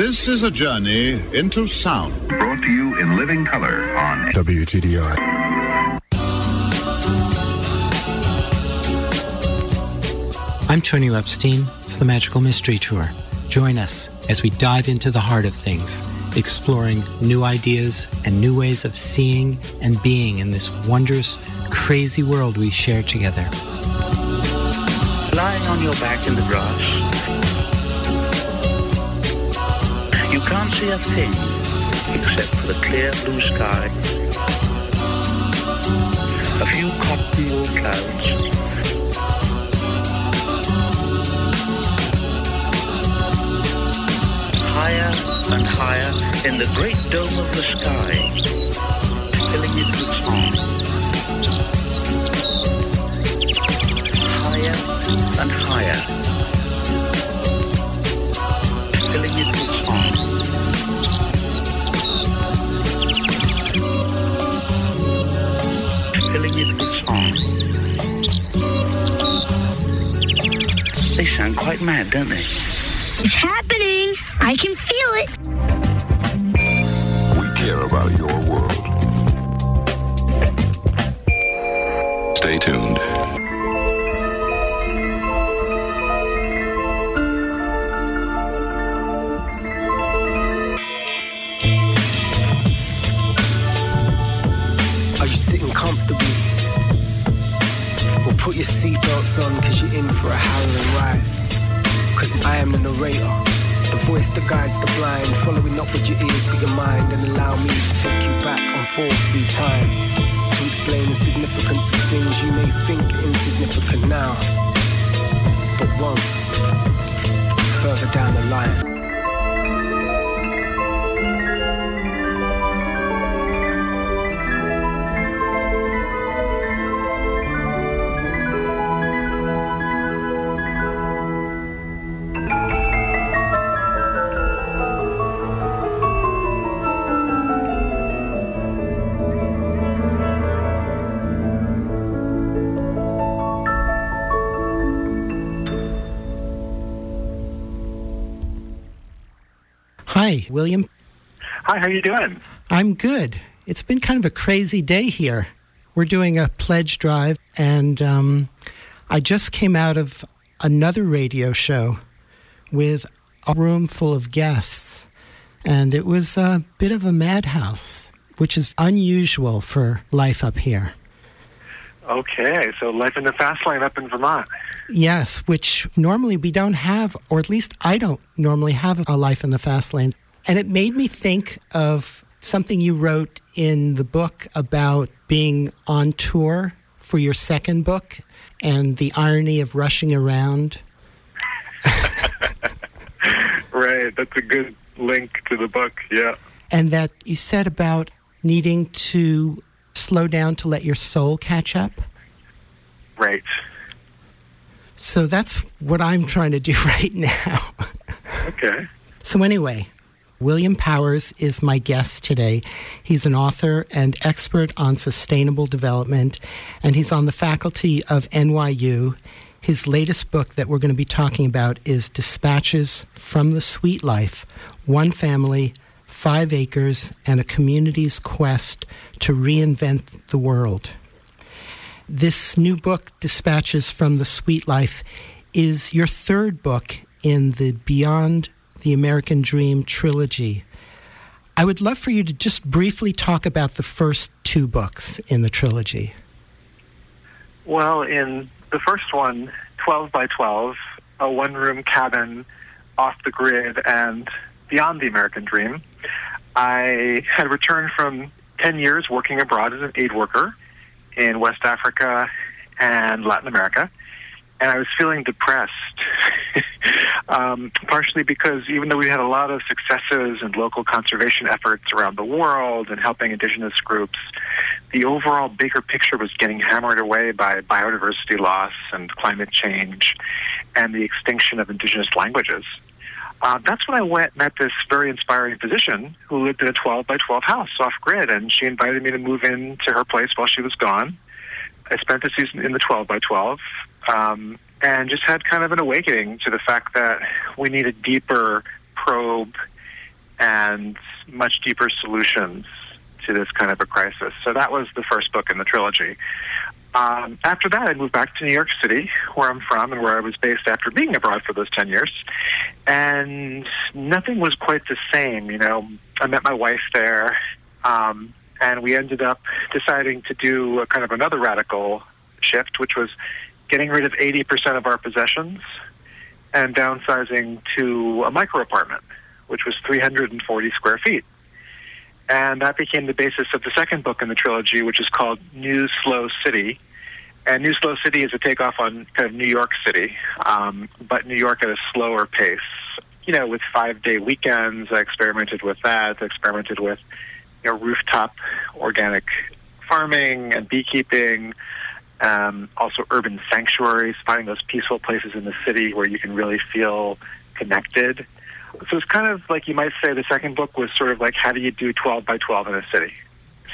This is a journey into sound. Brought to you in living color on WTDI. I'm Tonio Epstein. It's the Magical Mystery Tour. Join us as we dive into the heart of things, exploring new ideas and new ways of seeing and being in this wondrous, crazy world we share together. Lying on your back in the grass, you can't see a thing except for the clear blue sky, a few cotton wool clouds, higher and higher in the great dome of the sky, filling it with song. Quite mad, don't they? It's happening. I can feel it. We care about your world. With your ears but your mind, and allow me to take you back on forward through time to explain the significance of things you may think insignificant now, but won't further down the line. Hi, how are you doing? I'm good. It's been kind of a crazy day here. We're doing a pledge drive, and um, I just came out of another radio show with a room full of guests, and it was a bit of a madhouse, which is unusual for life up here. Okay, so life in the fast lane up in Vermont. Yes, which normally we don't have, or at least I don't normally have a life in the fast lane. And it made me think of something you wrote in the book about being on tour for your second book and the irony of rushing around. Right, that's a good link to the book. Yeah. And that you said about needing to slow down to let your soul catch up. Right. So that's what I'm trying to do right now. Okay. So, anyway, William Powers is my guest today. He's an author and expert on sustainable development, and he's on the faculty of NYU. His latest book that we're going to be talking about is Dispatches from the Sweet Life One Family, Five Acres, and a Community's Quest to Reinvent the World. This new book, Dispatches from the Sweet Life, is your third book in the Beyond the American Dream trilogy. I would love for you to just briefly talk about the first two books in the trilogy. Well, in the first one, 12 by 12, a one room cabin off the grid and beyond the American dream, I had returned from 10 years working abroad as an aid worker in West Africa and Latin America. And I was feeling depressed, um, partially because even though we had a lot of successes and local conservation efforts around the world and helping indigenous groups, the overall bigger picture was getting hammered away by biodiversity loss and climate change and the extinction of indigenous languages. Uh, that's when I went met this very inspiring physician who lived in a 12 by 12 house off grid, and she invited me to move in to her place while she was gone. I spent the season in the 12 by 12 um, and just had kind of an awakening to the fact that we need a deeper probe and much deeper solutions to this kind of a crisis. So that was the first book in the trilogy. Um, after that, I moved back to New York City, where I'm from and where I was based after being abroad for those 10 years. And nothing was quite the same. You know, I met my wife there, um, and we ended up deciding to do a kind of another radical shift, which was getting rid of 80% of our possessions and downsizing to a micro apartment, which was 340 square feet. And that became the basis of the second book in the trilogy, which is called New Slow City. And New Slow City is a takeoff on kind of New York City, um, but New York at a slower pace. You know, with five day weekends, I experimented with that. I experimented with you know, rooftop organic farming and beekeeping, um, also urban sanctuaries, finding those peaceful places in the city where you can really feel connected. So it's kind of like you might say the second book was sort of like how do you do 12 by 12 in a city?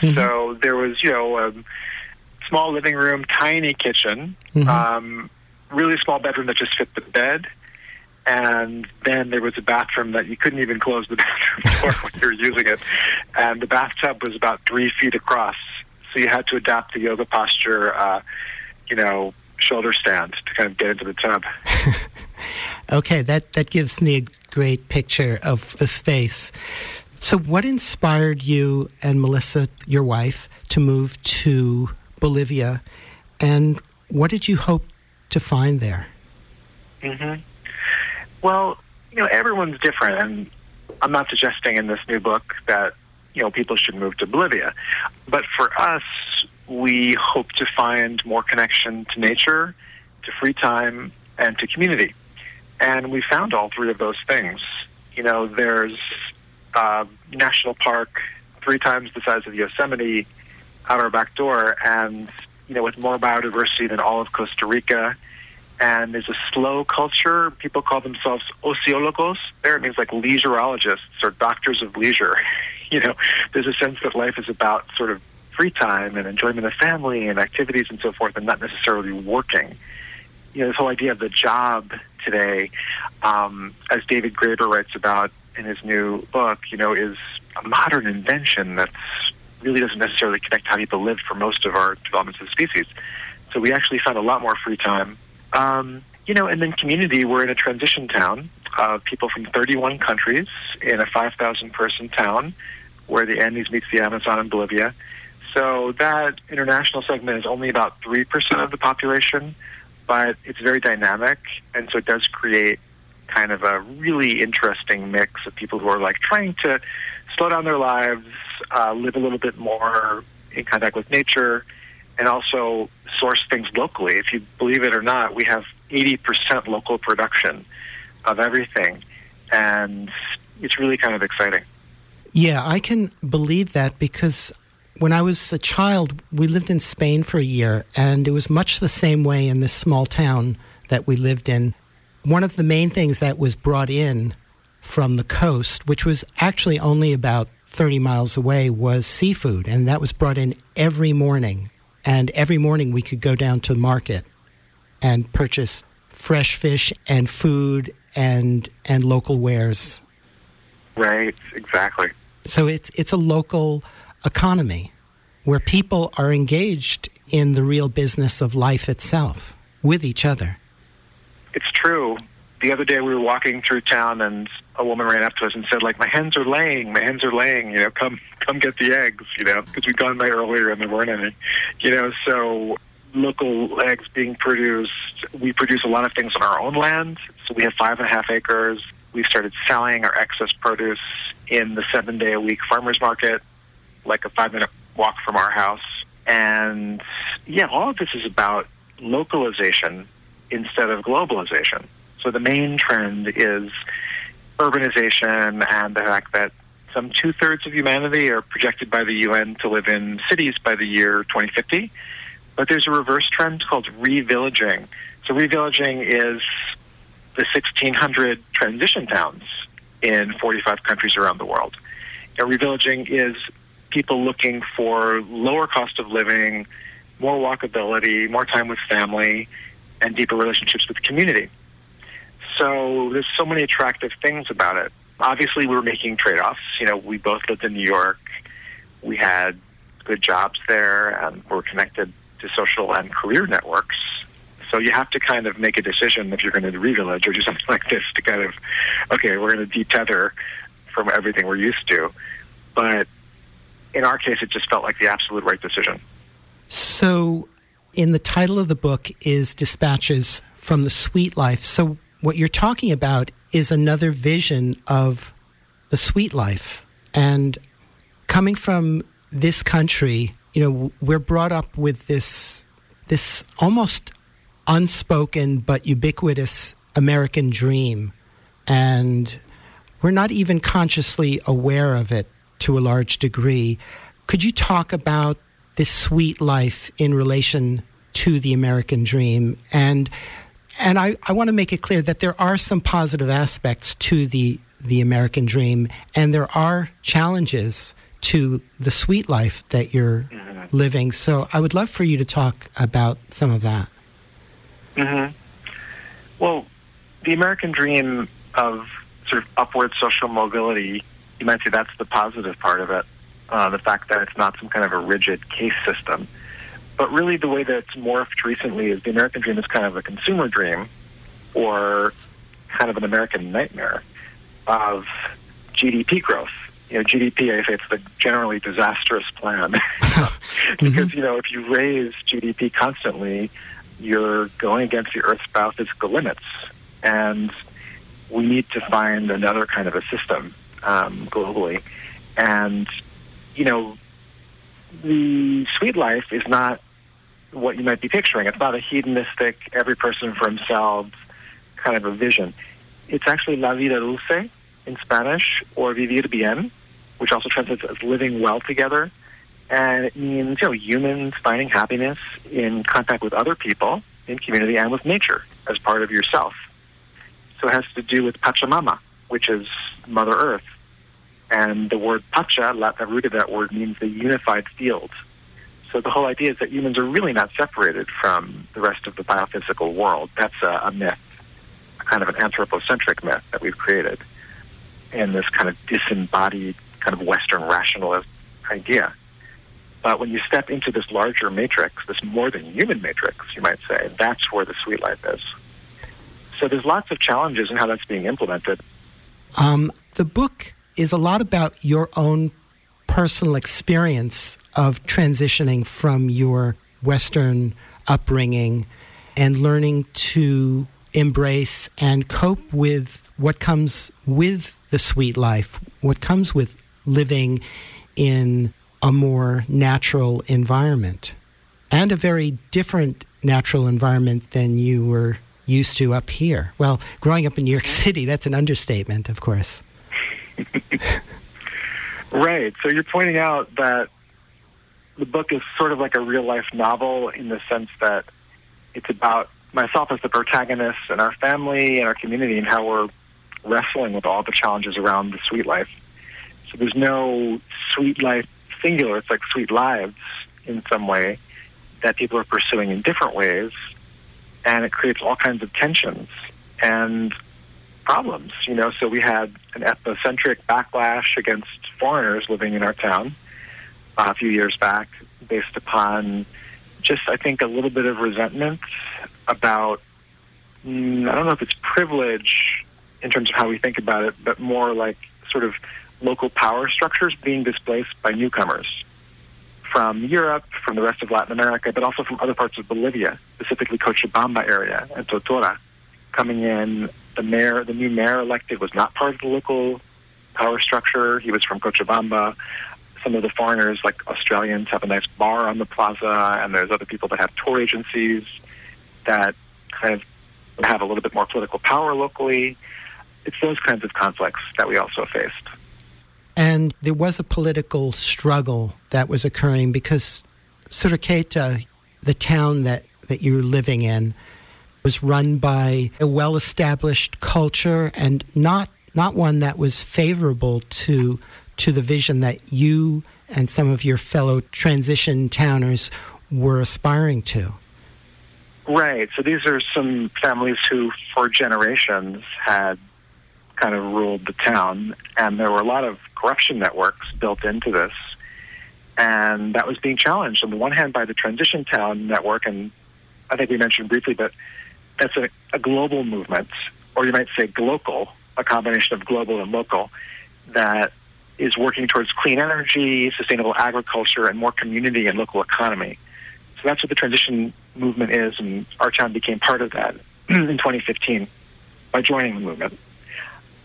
Mm-hmm. So there was, you know, a small living room, tiny kitchen, mm-hmm. um, really small bedroom that just fit the bed. And then there was a bathroom that you couldn't even close the bathroom door when you were using it. And the bathtub was about three feet across. So you had to adapt the yoga posture, uh, you know, shoulder stand to kind of get into the tub. okay, that, that gives me a great picture of the space. So, what inspired you and Melissa, your wife, to move to Bolivia, and what did you hope to find there? Mm-hmm. Well, you know, everyone's different, and I'm not suggesting in this new book that you know people should move to Bolivia, but for us, we hope to find more connection to nature, to free time, and to community. And we found all three of those things. You know, there's a national park three times the size of Yosemite out our back door, and you know, with more biodiversity than all of Costa Rica. And there's a slow culture. People call themselves ociologos. There, it means like leisurologists or doctors of leisure. you know, there's a sense that life is about sort of free time and enjoyment of family and activities and so forth, and not necessarily working. You know, this whole idea of the job today, um, as David Graeber writes about in his new book, you know, is a modern invention that really doesn't necessarily connect how people live for most of our developments as a species. So we actually found a lot more free time. Um, you know, and then community, we're in a transition town of people from 31 countries in a 5,000 person town where the Andes meets the Amazon in Bolivia. So that international segment is only about 3% of the population but it's very dynamic, and so it does create kind of a really interesting mix of people who are like trying to slow down their lives, uh, live a little bit more in contact with nature, and also source things locally. If you believe it or not, we have 80% local production of everything, and it's really kind of exciting. Yeah, I can believe that because when I was a child, we lived in Spain for a year, and it was much the same way in this small town that we lived in. One of the main things that was brought in from the coast, which was actually only about 30 miles away, was seafood, and that was brought in every morning. And every morning we could go down to the market and purchase fresh fish and food and and local wares. Right, exactly. So it's it's a local economy where people are engaged in the real business of life itself with each other. It's true. The other day we were walking through town and a woman ran up to us and said, like, my hens are laying, my hens are laying, you know, come, come get the eggs, you know, because we'd gone by earlier and there weren't any, you know, so local eggs being produced. We produce a lot of things on our own land. So we have five and a half acres. We've started selling our excess produce in the seven day a week farmers market like a five minute walk from our house. And yeah, all of this is about localization instead of globalization. So the main trend is urbanization and the fact that some two thirds of humanity are projected by the UN to live in cities by the year 2050. But there's a reverse trend called revillaging. So revillaging is the 1600 transition towns in 45 countries around the world. And revillaging is people looking for lower cost of living, more walkability, more time with family, and deeper relationships with community. So there's so many attractive things about it. obviously we were making trade-offs. You know, we both lived in New York. We had good jobs there and were connected to social and career networks. So you have to kind of make a decision if you're going to re-village or do something like this to kind of, okay, we're going to detether from everything we're used to. But in our case, it just felt like the absolute right decision. So, in the title of the book is Dispatches from the Sweet Life. So, what you're talking about is another vision of the sweet life. And coming from this country, you know, we're brought up with this this almost unspoken but ubiquitous American dream. And we're not even consciously aware of it to a large degree. Could you talk about this sweet life in relation to the American dream? And and I, I want to make it clear that there are some positive aspects to the the American dream, and there are challenges to the sweet life that you're mm-hmm. living. So I would love for you to talk about some of that. Mm-hmm. Well, the American dream of sort of upward social mobility, you might say that's the positive part of it. Uh, the fact that it's not some kind of a rigid case system. But really, the way that it's morphed recently is the American dream is kind of a consumer dream or kind of an American nightmare of GDP growth. You know, GDP, I say it's the generally disastrous plan. because, mm-hmm. you know, if you raise GDP constantly, you're going against the Earth's biophysical limits. And we need to find another kind of a system um, globally. And, you know, the sweet life is not what you might be picturing. It's not a hedonistic, every person for himself kind of a vision. It's actually la vida dulce in Spanish, or vivir bien, which also translates as living well together. And it means, you know, humans finding happiness in contact with other people, in community, and with nature as part of yourself. So it has to do with Pachamama, which is Mother Earth. And the word Pacha, the root of that word, means the unified field. So the whole idea is that humans are really not separated from the rest of the biophysical world. That's a, a myth, a kind of an anthropocentric myth that we've created in this kind of disembodied, kind of Western rationalist idea. But when you step into this larger matrix, this more than human matrix, you might say, that's where the sweet life is. So there's lots of challenges in how that's being implemented. Um, the book is a lot about your own personal experience of transitioning from your Western upbringing and learning to embrace and cope with what comes with the sweet life, what comes with living in a more natural environment and a very different natural environment than you were used to up here. Well, growing up in New York City, that's an understatement, of course. right. So you're pointing out that the book is sort of like a real life novel in the sense that it's about myself as the protagonist and our family and our community and how we're wrestling with all the challenges around the sweet life. So there's no sweet life singular, it's like sweet lives in some way that people are pursuing in different ways. And it creates all kinds of tensions and problems, you know. So we had an ethnocentric backlash against foreigners living in our town uh, a few years back based upon just, I think, a little bit of resentment about, mm, I don't know if it's privilege in terms of how we think about it, but more like sort of local power structures being displaced by newcomers from Europe, from the rest of Latin America, but also from other parts of Bolivia, specifically Cochabamba area and Totora, coming in. The mayor, the new mayor elected, was not part of the local power structure. He was from Cochabamba. Some of the foreigners, like Australians, have a nice bar on the plaza, and there's other people that have tour agencies that kind of have a little bit more political power locally. It's those kinds of conflicts that we also faced. And there was a political struggle that was occurring because Suruqueta, the town that, that you're living in, was run by a well established culture and not not one that was favorable to to the vision that you and some of your fellow transition towners were aspiring to. Right. So these are some families who, for generations, had kind of ruled the town, and there were a lot of corruption networks built into this, and that was being challenged on the one hand by the Transition Town Network, and I think we mentioned briefly, but that's a, a global movement, or you might say global, a combination of global and local, that is working towards clean energy, sustainable agriculture, and more community and local economy. So that's what the transition movement is, and our town became part of that in 2015 by joining the movement.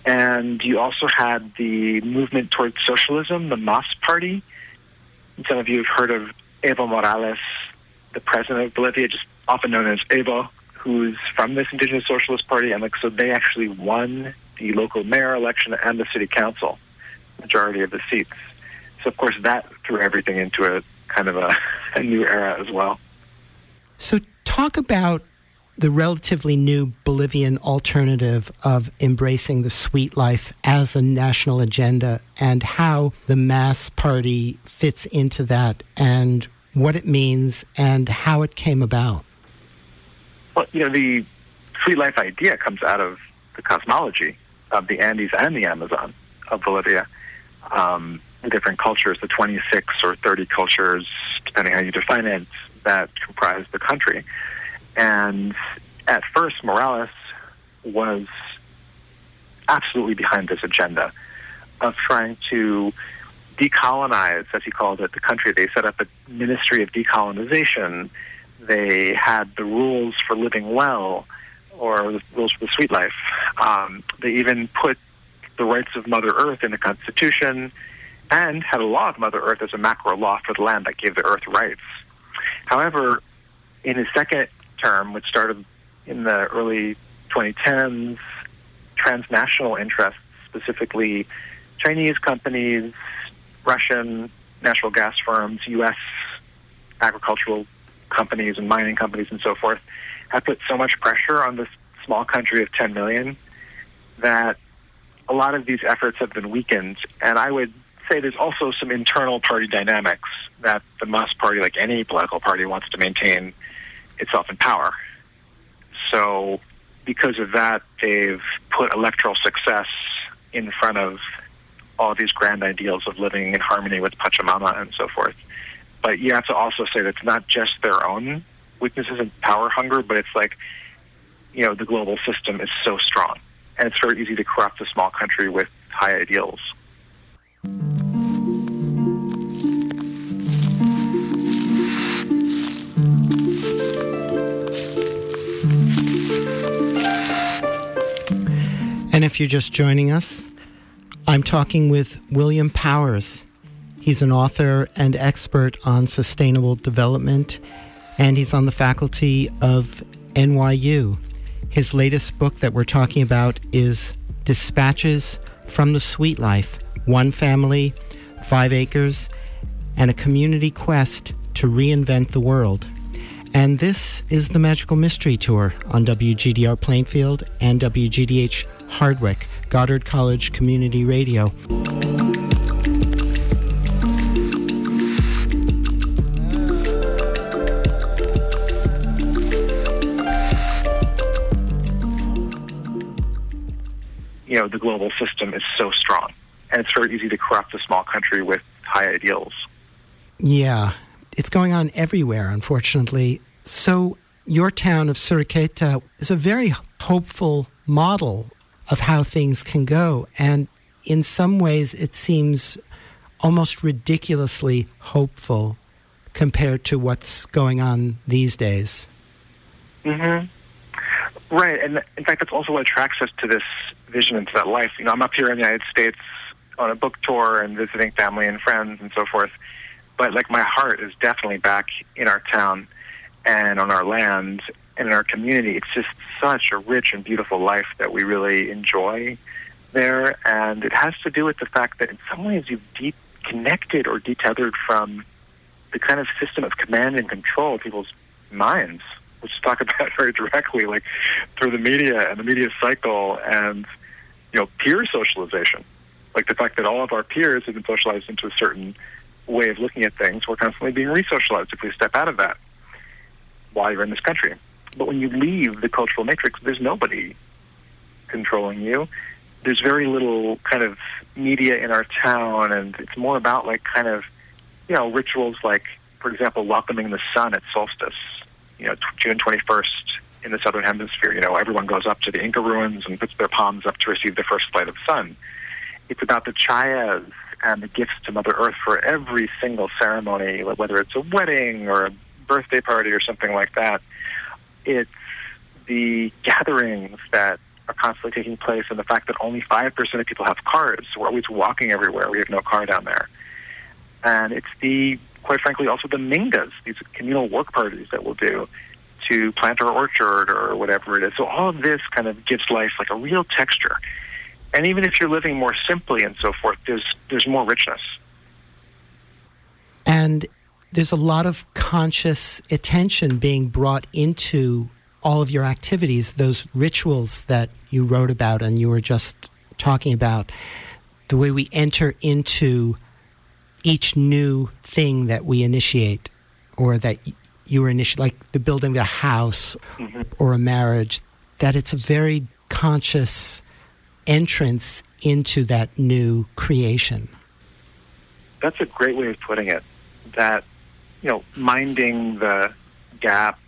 And you also had the movement towards socialism, the MAS party. Some of you have heard of Evo Morales, the president of Bolivia, just often known as Evo, who's from this indigenous socialist party. And like, so they actually won the local mayor election and the city council, majority of the seats. So of course that threw everything into a kind of a, a new era as well. So talk about the relatively new Bolivian alternative of embracing the sweet life as a national agenda and how the MAS party fits into that and what it means and how it came about. Well, you know, the sweet life idea comes out of the cosmology of the Andes and the Amazon of Bolivia. Um, the different cultures, the 26 or 30 cultures, depending how you define it, that comprise the country. And at first, Morales was absolutely behind this agenda of trying to decolonize, as he called it, the country. They set up a ministry of decolonization. They had the rules for living well, or the rules for the sweet life. Um, they even put the rights of Mother Earth in the Constitution and had a law of Mother Earth as a macro law for the land that gave the Earth rights. However, in his second term, which started in the early 2010s, transnational interests, specifically Chinese companies, Russian natural gas firms, U.S. agricultural companies and mining companies and so forth, have put so much pressure on this small country of 10 million that a lot of these efforts have been weakened. And I would say there's also some internal party dynamics that the MAS party, like any political party, wants to maintain itself in power. So, because of that, they've put electoral success in front of all these grand ideals of living in harmony with Pachamama and so forth. But you have to also say that it's not just their own weaknesses and power hunger, but it's like, you know, the global system is so strong. And it's very easy to corrupt a small country with high ideals. And if you're just joining us, I'm talking with William Powers. He's an author and expert on sustainable development, and he's on the faculty of NYU. His latest book that we're talking about is Dispatches from the Sweet Life One Family, Five Acres, and a Community Quest to Reinvent the World. And this is the Magical Mystery Tour on WGDR Plainfield and WGDH Hardwick, Goddard College Community Radio. You know, the global system is so strong, and it's very easy to corrupt a small country with high ideals. Yeah, it's going on everywhere, unfortunately. So, your town of Suriqueta is a very hopeful model of how things can go. And in some ways, it seems almost ridiculously hopeful compared to what's going on these days. Mm-hmm. Right, and in fact, that's also what attracts us to this vision and to that life. You know, I'm up here in the United States on a book tour and visiting family and friends and so forth, but like my heart is definitely back in our town and on our land and in our community. It's just such a rich and beautiful life that we really enjoy there, and it has to do with the fact that in some ways you've deep connected or detethered from the kind of system of command and control of people's minds, which talk about very directly, like through the media and the media cycle and you know peer socialization, like the fact that all of our peers have been socialized into a certain way of looking at things. We're constantly being re-socialized if we step out of that while you're in this country. But when you leave the cultural matrix, there's nobody controlling you. there's very little kind of media in our town, and it's more about like kind of, you know, rituals like, for example, welcoming the sun at solstice. You know, t- June 21st in the southern hemisphere. You know, everyone goes up to the Inca ruins and puts their palms up to receive the first light of sun. It's about the challas and the gifts to Mother Earth for every single ceremony, whether it's a wedding or a birthday party or something like that. It's the gatherings that are constantly taking place and the fact that only 5% of people have cars. We're always walking everywhere. We have no car down there. And it's the, quite frankly, also the mingas, these communal work parties that we'll do to plant our orchard or whatever it is. So all of this kind of gives life like a real texture. And even if you're living more simply and so forth, there's there's more richness. And there's a lot of conscious attention being brought into all of your activities, those rituals that you wrote about and you were just talking about, the way we enter into each new thing that we initiate or that you were initially like the building of a house mm-hmm. or a marriage, that it's a very conscious entrance into that new creation. That's a great way of putting it. That, you know, minding the gaps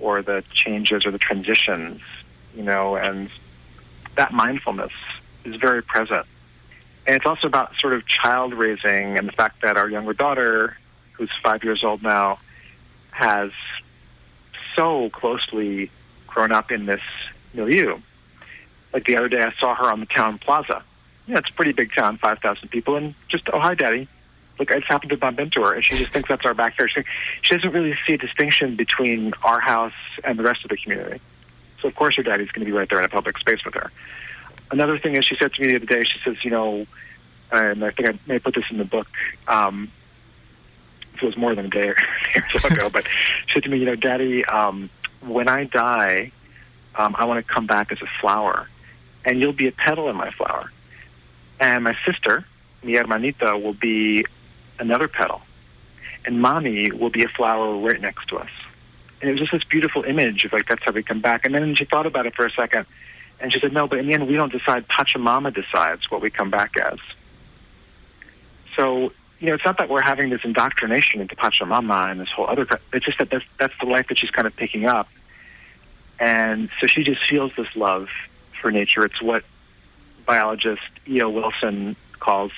or the changes or the transitions, you know, and that mindfulness is very present. And it's also about sort of child raising and the fact that our younger daughter, who's five years old now, has so closely grown up in this milieu. Like the other day, I saw her on the town plaza. Yeah, it's a pretty big town, 5,000 people, and just, oh, hi, Daddy. Look, I just happened to into her, and she just thinks that's our backyard. She, she doesn't really see a distinction between our house and the rest of the community. So, of course, her daddy's going to be right there in a public space with her. Another thing is, she said to me the other day, she says, you know, and I think I may put this in the book, um, it was more than a day or, so ago, but she said to me, you know, Daddy, um, when I die, um, I want to come back as a flower, and you'll be a petal in my flower. And my sister, mi hermanita, will be another petal, and mommy will be a flower right next to us. And it was just this beautiful image of like that's how we come back. And then she thought about it for a second, and she said, "No, but in the end, we don't decide. Pachamama decides what we come back as." So you know, it's not that we're having this indoctrination into Pachamama and this whole other. It's just that that's, that's the life that she's kind of picking up, and so she just feels this love for nature. It's what biologist E.O. Wilson calls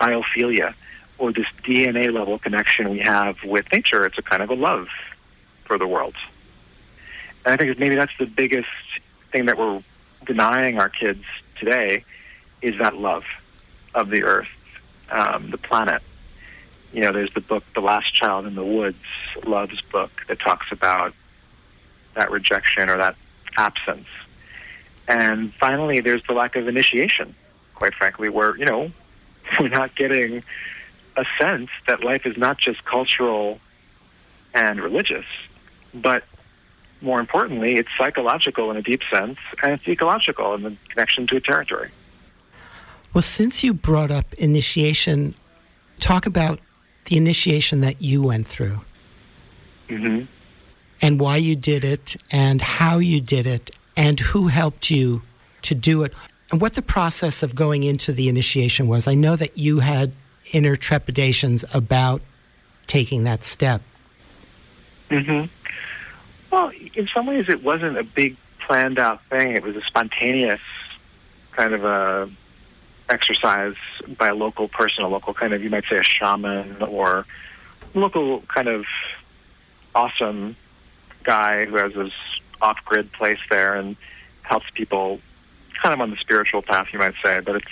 biophilia, or this DNA level connection we have with nature. It's a kind of a love for the world, and I think maybe that's the biggest thing that we're denying our kids today is that love of the earth, um, the planet you know, there's the book The Last Child in the Woods, Louv's book, that talks about that rejection or that absence. And finally, there's the lack of initiation, quite frankly, where, you know, we're not getting a sense that life is not just cultural and religious, but more importantly, it's psychological in a deep sense, and it's ecological in the connection to a territory. Well, since you brought up initiation, talk about the initiation that you went through. Mm-hmm. And why you did it, and how you did it, and who helped you to do it, and what the process of going into the initiation was. I know that you had inner trepidations about taking that step. Mm-hmm. Well, in some ways, it wasn't a big planned out thing. It was a spontaneous kind of a exercise by a local person, a local kind of, you might say, a shaman or local kind of awesome guy who has his off grid place there and helps people kind of on the spiritual path, you might say, but it's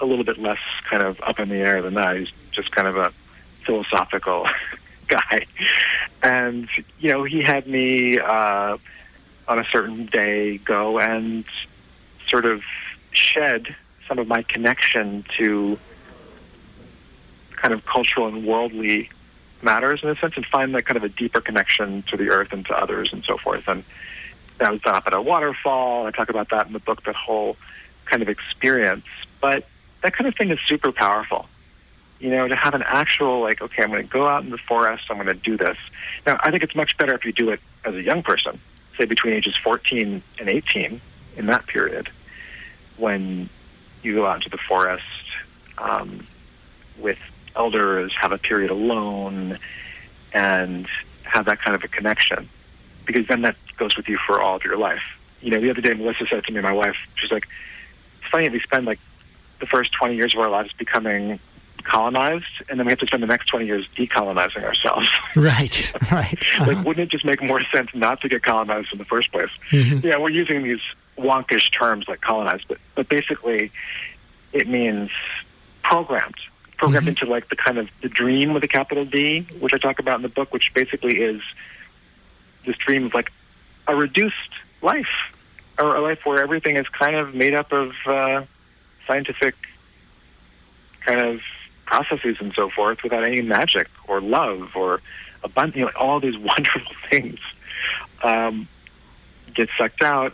a little bit less kind of up in the air than that. He's just kind of a philosophical guy. And, you know, he had me uh, on a certain day go and sort of shed some of my connection to kind of cultural and worldly matters in a sense and find that kind of a deeper connection to the earth and to others and so forth. And that was done up at a waterfall. I talk about that in the book, that whole kind of experience. But that kind of thing is super powerful. You know, to have an actual, like, okay, I'm going to go out in the forest, I'm going to do this. Now, I think it's much better if you do it as a young person, say between ages 14 and 18 in that period, when you go out into the forest um, with elders, have a period alone, and have that kind of a connection. Because then that goes with you for all of your life. You know, the other day Melissa said to me, my wife, she's like, it's funny that we spend like the first 20 years of our lives becoming colonized, and then we have to spend the next 20 years decolonizing ourselves. Right, right. like, Uh-huh. wouldn't it just make more sense not to get colonized in the first place? Mhm. Yeah, we're using these wonkish terms like colonized, but but basically, it means programmed, programmed into like the kind of the dream with a capital D, which I talk about in the book, which basically is this dream of like a reduced life, or a life where everything is kind of made up of uh, scientific kind of processes and so forth without any magic or love or abundance, you know, all these wonderful things um, get sucked out.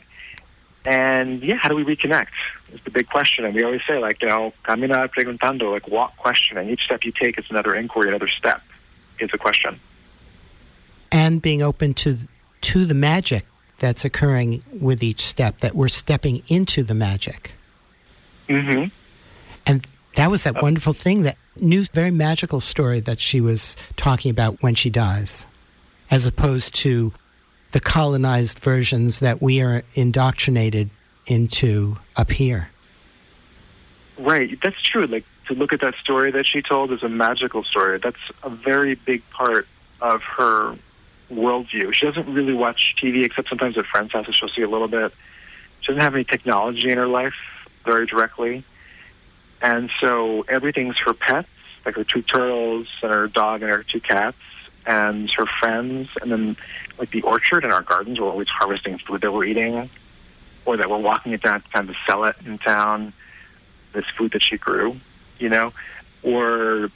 And yeah, how do we reconnect? Is the big question. And we always say, like, you know, camina preguntando, like walk questioning. Each step you take is another inquiry, another step is a question. and being open to to the magic that's occurring with each step that we're stepping into the magic Mm-hmm. and that was that wonderful thing that new very magical story that she was talking about when she dies as opposed to the colonized versions that we are indoctrinated into up here Right, that's true. Like to look at that story that she told is a magical story. That's a very big part of her worldview. She doesn't really watch TV except sometimes at friends' houses. She'll see a little bit. She doesn't have any technology in her life very directly, and so everything's her pets, like her two turtles and her dog and her two cats, and her friends, and then like the orchard and our gardens. We're always harvesting food that we're eating, or that we're walking it down to kind of sell it in town this food that she grew, you know, or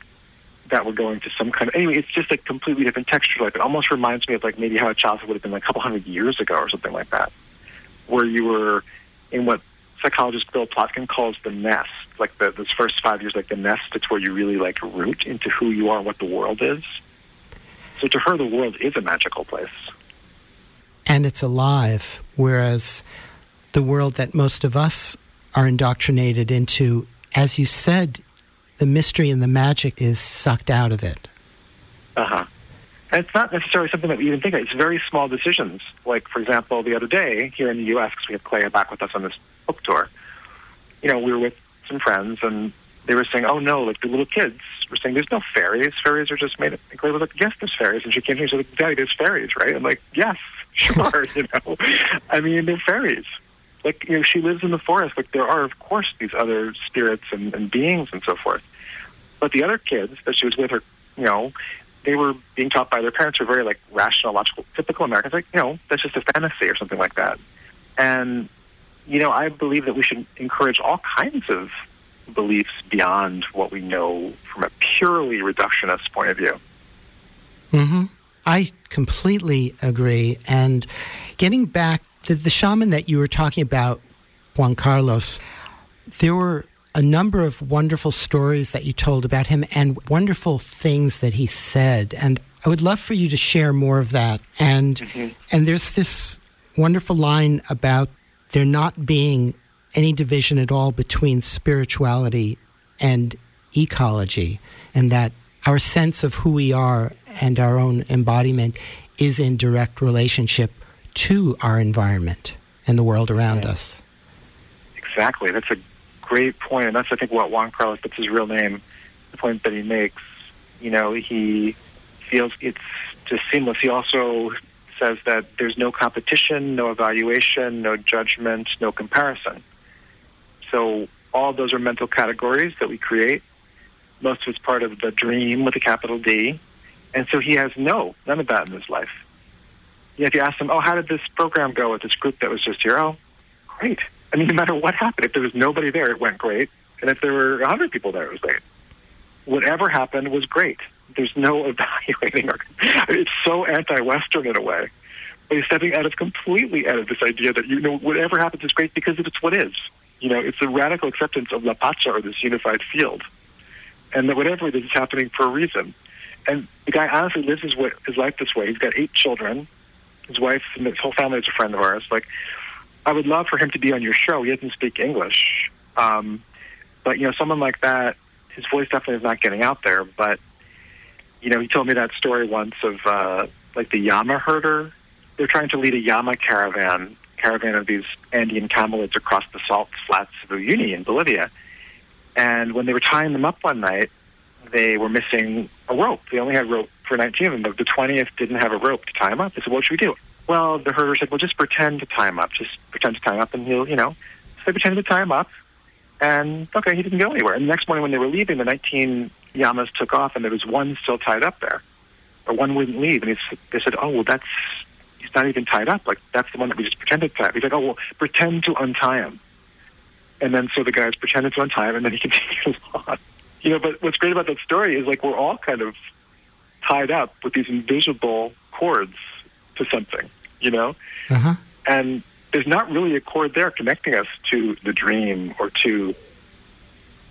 that we're going to some kind of anyway. It's just a completely different texture. Like it almost reminds me of like maybe how a childhood would have been like a couple hundred years ago or something like that, where you were in what psychologist Bill Plotkin calls the nest. Like the those first five years, like the nest. It's where you really like root into who you are and what the world is. So to her, the world is a magical place. and it's alive whereas the world that most of us are indoctrinated into as you said the mystery and the magic is sucked out of it Uh huh. And it's not necessarily something that we even think of. It's very small decisions. Like, for example, the other day here in the U.S., because we have Clea back with us on this book tour, you know, we were with some friends and they were saying, oh no, like the little kids were saying, there's no fairies. Fairies are just made up. And Clea was like, yes, there's fairies. And she came me and said, Daddy, there's fairies, right? I'm like, yes, sure, you know. I mean, they're fairies. Like, you know, she lives in the forest. Like, there are, of course, these other spirits and, and beings and so forth. But the other kids that she was with her, you know, they were being taught by their parents who are very like rational, logical, typical Americans. Like, you know, that's just a fantasy or something like that. And you know, I believe that we should encourage all kinds of beliefs beyond what we know from a purely reductionist point of view. hmm I completely agree. And getting back, to the shaman that you were talking about, Juan Carlos, there were a number of wonderful stories that you told about him and wonderful things that he said. And I would love for you to share more of that. And and there's this wonderful line about there not being any division at all between spirituality and ecology, and that our sense of who we are and our own embodiment is in direct relationship to our environment and the world around us. Exactly. That's a great point, and that's I think what Juan Carlos, that's his real name, the point that he makes. You know, he feels it's just seamless. He also says that there's no competition, no evaluation, no judgment, no comparison. So all those are mental categories that we create. Most of it's part of the dream with a capital D. And so he has no, none of that in his life. You know, if you ask him, oh, how did this program go with this group that was just here? Oh, great. I mean, no matter what happened, if there was nobody there, it went great. And if there were 100 people there, it was great. Whatever happened was great. There's no evaluating. Or, it's so anti-Western in a way. But he's stepping out of completely out of this idea that, you know, whatever happens is great because it's what is. You know, it's a radical acceptance of La Pacha or this unified field. And that whatever it is, it's happening for a reason. And the guy honestly lives his, way, his life this way. He's got eight children. His wife and his whole family is a friend of ours. Like, I would love for him to be on your show. He doesn't speak English. Um, But you know, someone like that, his voice definitely is not getting out there. But you know, he told me that story once of uh, like the llama herder. They're trying to lead a llama caravan, caravan of these Andean camelids across the salt flats of Uyuni in Bolivia. And when they were tying them up one night, they were missing a rope. They only had rope for 19 of them. The 20th didn't have a rope to tie them up. They said, what should we do? Well, the herder said, well, just pretend to tie him up. Just pretend to tie him up and he'll, you know. So they pretended to tie him up. And, okay, he didn't go anywhere. And the next morning when they were leaving, the 19 llamas took off and there was one still tied up there. Or one wouldn't leave. And he, they said, oh, well, that's, he's not even tied up. Like, that's the one that we just pretended to tie up. He's like, oh, well, pretend to untie him. And then so the guys pretended to untie him and then he continued on. You know, but what's great about that story is like we're all kind of tied up with these invisible cords to something, you know? Uh-huh. And there's not really a cord there connecting us to the dream or to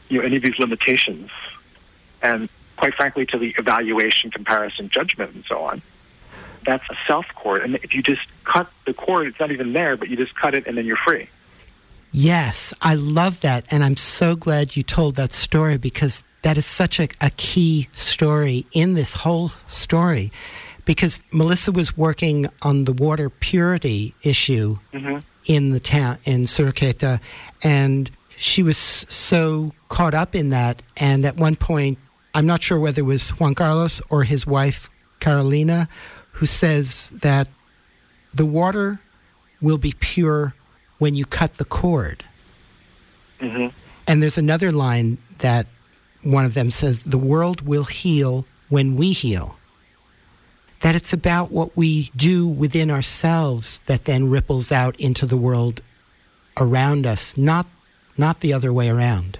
you know any of these limitations. And quite frankly to the evaluation, comparison, judgment and so on. That's a self cord. And if you just cut the cord, it's not even there, but you just cut it and then you're free. Yes, I love that. And I'm so glad you told that story because that is such a, a key story in this whole story. Because Melissa was working on the water purity issue Mhm. in the town, in Suruqueta, and she was so caught up in that. And at one point, I'm not sure whether it was Juan Carlos or his wife, Carolina, who says that the water will be pure when you cut the cord. hmm And there's another line that one of them says, The world will heal when we heal. That it's about what we do within ourselves that then ripples out into the world around us, not, not the other way around.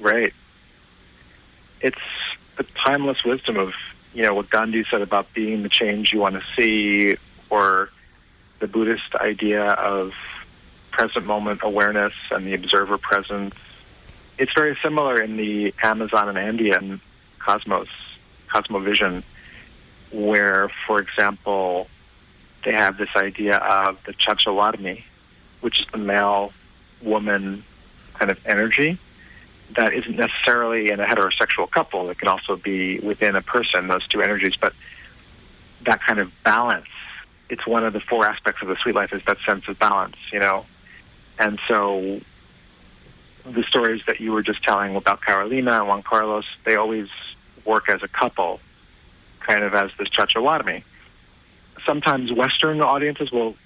Right. It's the timeless wisdom of, you know, what Gandhi said about being the change you want to see, or the Buddhist idea of present moment awareness and the observer presence. It's very similar in the Amazon and Andean cosmos, cosmovision, where, for example, they have this idea of the Chachawarmi, which is the male woman kind of energy that isn't necessarily in a heterosexual couple. It can also be within a person, those two energies. But that kind of balance, it's one of the four aspects of the sweet life is that sense of balance, you know. And so the stories that you were just telling about Carolina and Juan Carlos, they always work as a couple, kind of as this Chachawarmi. Sometimes Western audiences will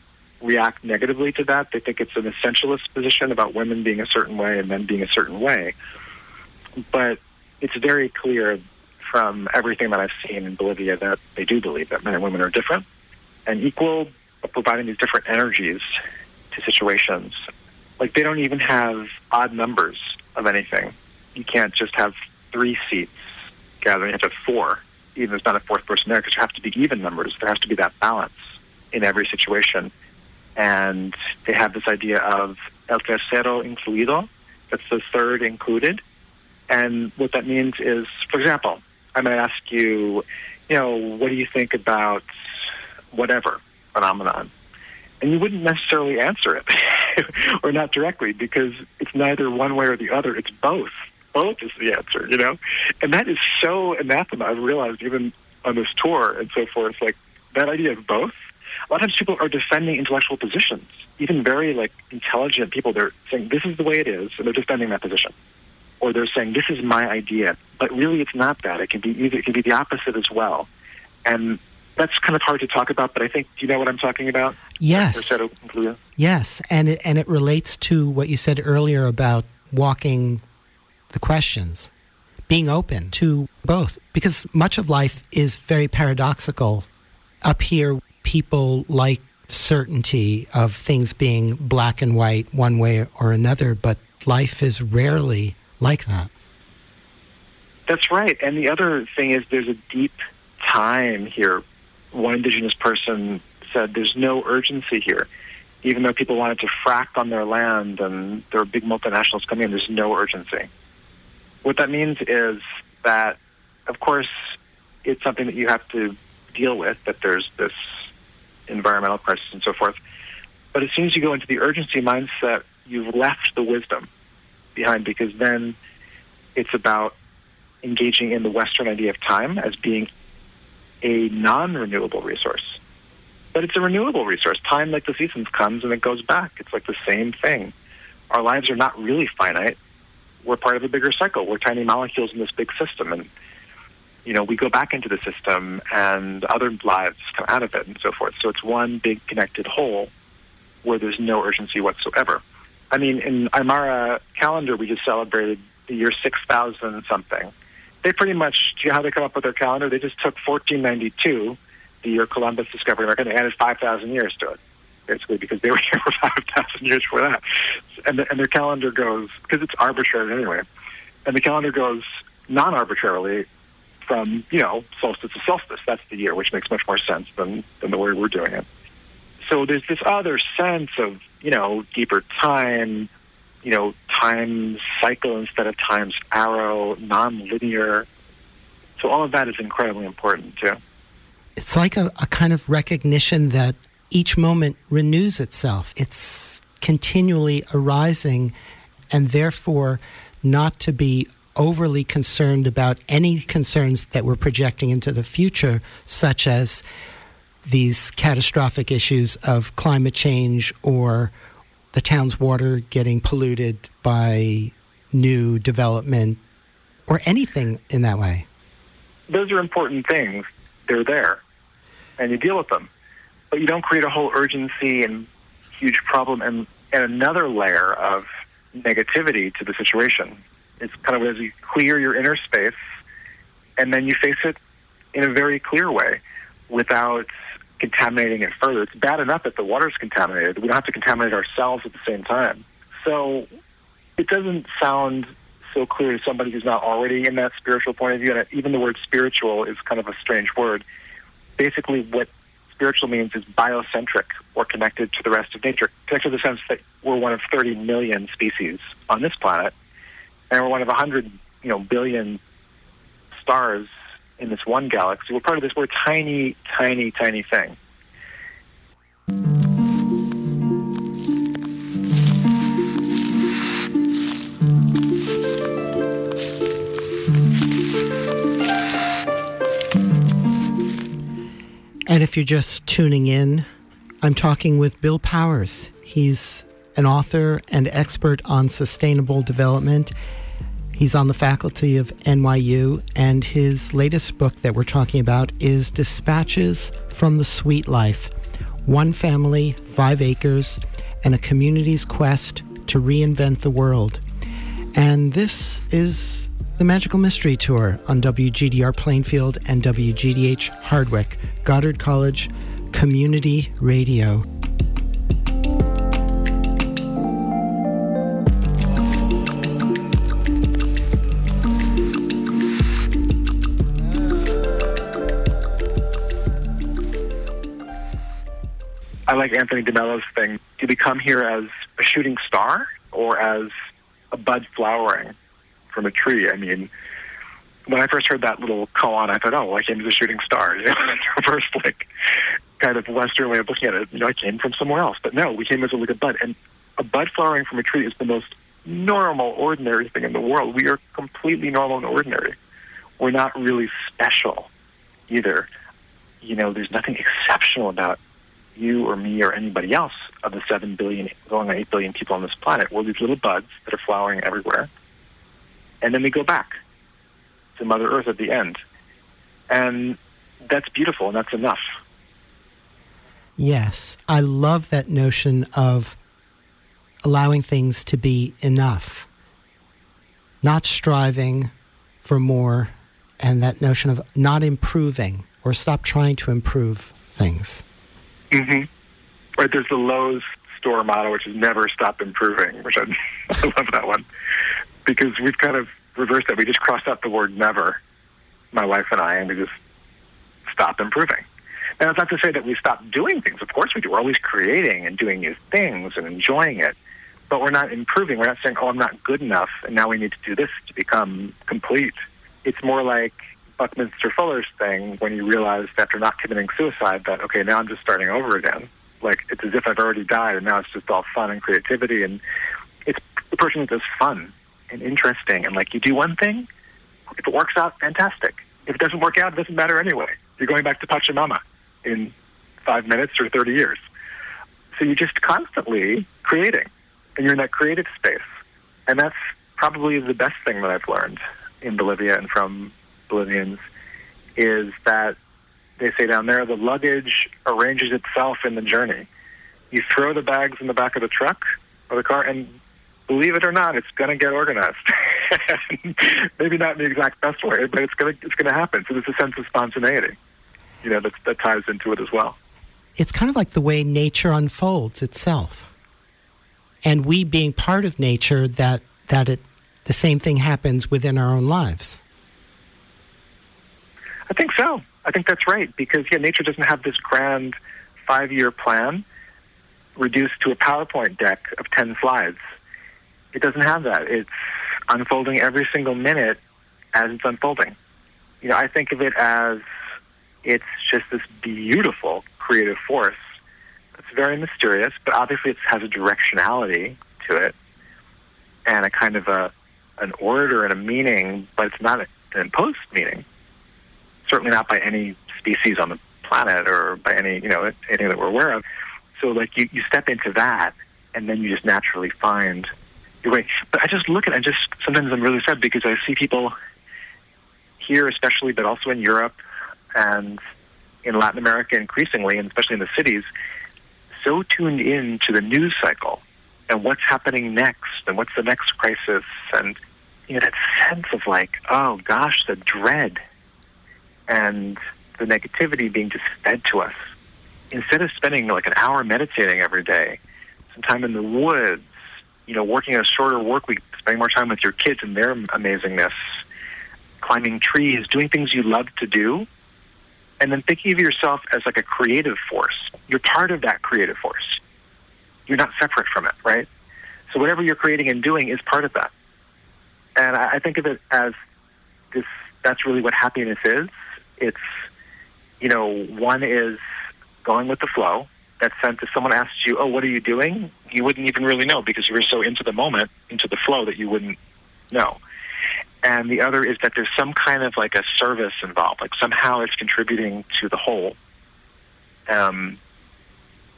react negatively to that. They think it's an essentialist position about women being a certain way and men being a certain way. But it's very clear from everything that I've seen in Bolivia that they do believe that men and women are different and equal, but providing these different energies to situations. Like they don't even have odd numbers of anything. You can't just have three seats gathering. You have to have four, even if there's not a fourth person there, because there have to be even numbers. There has to be that balance in every situation and they have this idea of el tercero incluido, that's the third included. And what that means is, for example, I might ask you, you know, what do you think about whatever phenomenon? And you wouldn't necessarily answer it, or not directly, because it's neither one way or the other. It's both. Both is the answer, you know? And that is so anathema. I've realized even on this tour and so forth, like that idea of both a lot of times people are defending intellectual positions. Even very like intelligent people, they're saying this is the way it is, and they're defending that position. Or they're saying this is my idea, but really it's not that. It can be either, it can be the opposite as well, and that's kind of hard to talk about. But I think do you know what I'm talking about? Yes. Oh, yes, and it, and it relates to what you said earlier about walking the questions, being open to both, because much of life is very paradoxical. Up here, people like certainty of things being black and white one way or another, but life is rarely like that. That's right. And the other thing is there's a deep time here. One indigenous person said there's no urgency here. Even though people wanted to frack on their land and there are big multinationals coming in, there's no urgency. What that means is that, of course, it's something that you have to deal with, that there's this environmental crisis and so forth. But as soon as you go into the urgency mindset, you've left the wisdom. behind because then it's about engaging in the Western idea of time as being a non-renewable resource. But it's a renewable resource. Time, like the seasons, comes and it goes back. It's like the same thing. Our lives are not really finite. We're part of a bigger cycle. We're tiny molecules in this big system, and you know we go back into the system, and other lives come out of it, and so forth. So it's one big connected whole where there's no urgency whatsoever. I mean, in Aymara calendar, we just celebrated the year 6000 something. They pretty much, do you know how they come up with their calendar? They just took 1492, the year Columbus discovered America, and they added 5,000 years to it, basically, because they were here for 5,000 years for that. And, the, and their calendar goes, because it's arbitrary anyway, and the calendar goes non arbitrarily from, you know, solstice to solstice. That's the year, which makes much more sense than, than the way we're doing it. So there's this other sense of, you know, deeper time, you know, time cycle instead of time's arrow, non-linear. So all of that is incredibly important too. It's like a, a kind of recognition that each moment renews itself. It's continually arising, and therefore not to be overly concerned about any concerns that we're projecting into the future, such as these catastrophic issues of climate change or the town's water getting polluted by new development or anything in that way? Those are important things. They're there, and you deal with them. But you don't create a whole urgency and huge problem and, and another layer of negativity to the situation. It's kind of as you clear your inner space, and then you face it in a very clear way without contaminating it further. It's bad enough that the water's contaminated. We don't have to contaminate ourselves at the same time. So it doesn't sound so clear to somebody who's not already in that spiritual point of view. And even the word spiritual is kind of a strange word. Basically, what spiritual means is biocentric or connected to the rest of nature. Connected to the sense that we're one of 30 million species on this planet, and we're one of 100 you know, billion stars in this one galaxy. We're part of this. We're a tiny, tiny, tiny thing. And if you're just tuning in, I'm talking with Bill Powers. He's an author and expert on sustainable development He's on the faculty of NYU, and his latest book that we're talking about is Dispatches from the Sweet Life One Family, Five Acres, and a Community's Quest to Reinvent the World. And this is the Magical Mystery Tour on WGDR Plainfield and WGDH Hardwick, Goddard College Community Radio. I like Anthony DeMello's thing. Do we come here as a shooting star or as a bud flowering from a tree? I mean, when I first heard that little koan, I thought, oh, well, I came as a shooting star. You know, first like kind of Western way of looking at it. You know, I came from somewhere else, but no, we came as a, a bud, and a bud flowering from a tree is the most normal, ordinary thing in the world. We are completely normal and ordinary. We're not really special either. You know, there's nothing exceptional about you or me or anybody else of the 7 billion, going on 8 billion people on this planet. We're these little buds that are flowering everywhere. And then we go back to Mother Earth at the end. And that's beautiful and that's enough. Yes. I love that notion of allowing things to be enough, not striving for more, and that notion of not improving or stop trying to improve things. Mm-hmm. Right. There's the Lowe's store motto, which is never stop improving, which I, I love that one because we've kind of reversed that. We just crossed out the word never, my wife and I, and we just stop improving. Now, it's not to say that we stop doing things. Of course we do. We're always creating and doing new things and enjoying it. But we're not improving. We're not saying, oh, I'm not good enough, and now we need to do this to become complete. It's more like Buckminster Fuller's thing when he realized after not committing suicide that okay now I'm just starting over again. Like it's as if I've already died and now it's just all fun and creativity and it's the person that does fun and interesting. And like you do one thing, if it works out, fantastic. If it doesn't work out, it doesn't matter anyway. You're going back to Pachamama in five minutes or 30 years. So you're just constantly creating, and you're in that creative space. And that's probably the best thing that I've learned in Bolivia and from Bolivians is that they say down there the luggage arranges itself in the journey. You throw the bags in the back of the truck or the car, and believe it or not, it's going to get organized. Maybe not in the exact best way, but it's going to it's going to happen. So there's a sense of spontaneity, you know, that that ties into it as well. It's kind of like the way nature unfolds itself, and we being part of nature, that that it the same thing happens within our own lives. I think so. I think that's right because yeah, nature doesn't have this grand five-year plan reduced to a PowerPoint deck of ten slides. It doesn't have that. It's unfolding every single minute as it's unfolding. You know, I think of it as it's just this beautiful creative force. It's very mysterious, but obviously it has a directionality to it and a kind of a an order and a meaning, but it's not an imposed meaning. Certainly not by any species on the planet or by any you know anything that we're aware of. So like you, you step into that, and then you just naturally find your way. But I just look at it, and just sometimes I'm really sad because I see people here, especially, but also in Europe and in Latin America increasingly, and especially in the cities, so tuned in to the news cycle and what's happening next and what's the next crisis and you know that sense of like oh gosh the dread and the negativity being just fed to us instead of spending like an hour meditating every day some time in the woods you know working a shorter work week spending more time with your kids and their amazingness climbing trees doing things you love to do and then thinking of yourself as like a creative force you're part of that creative force you're not separate from it, right? So whatever you're creating and doing is part of that. And I, think of it as this. That's really what happiness is. It's you know, one is going with the flow. That sense, if someone asks you, "Oh, what are you doing?" you wouldn't even really know because you were so into the moment, into the flow that you wouldn't know. And the other is that there's some kind of like a service involved, like somehow it's contributing to the whole. Um,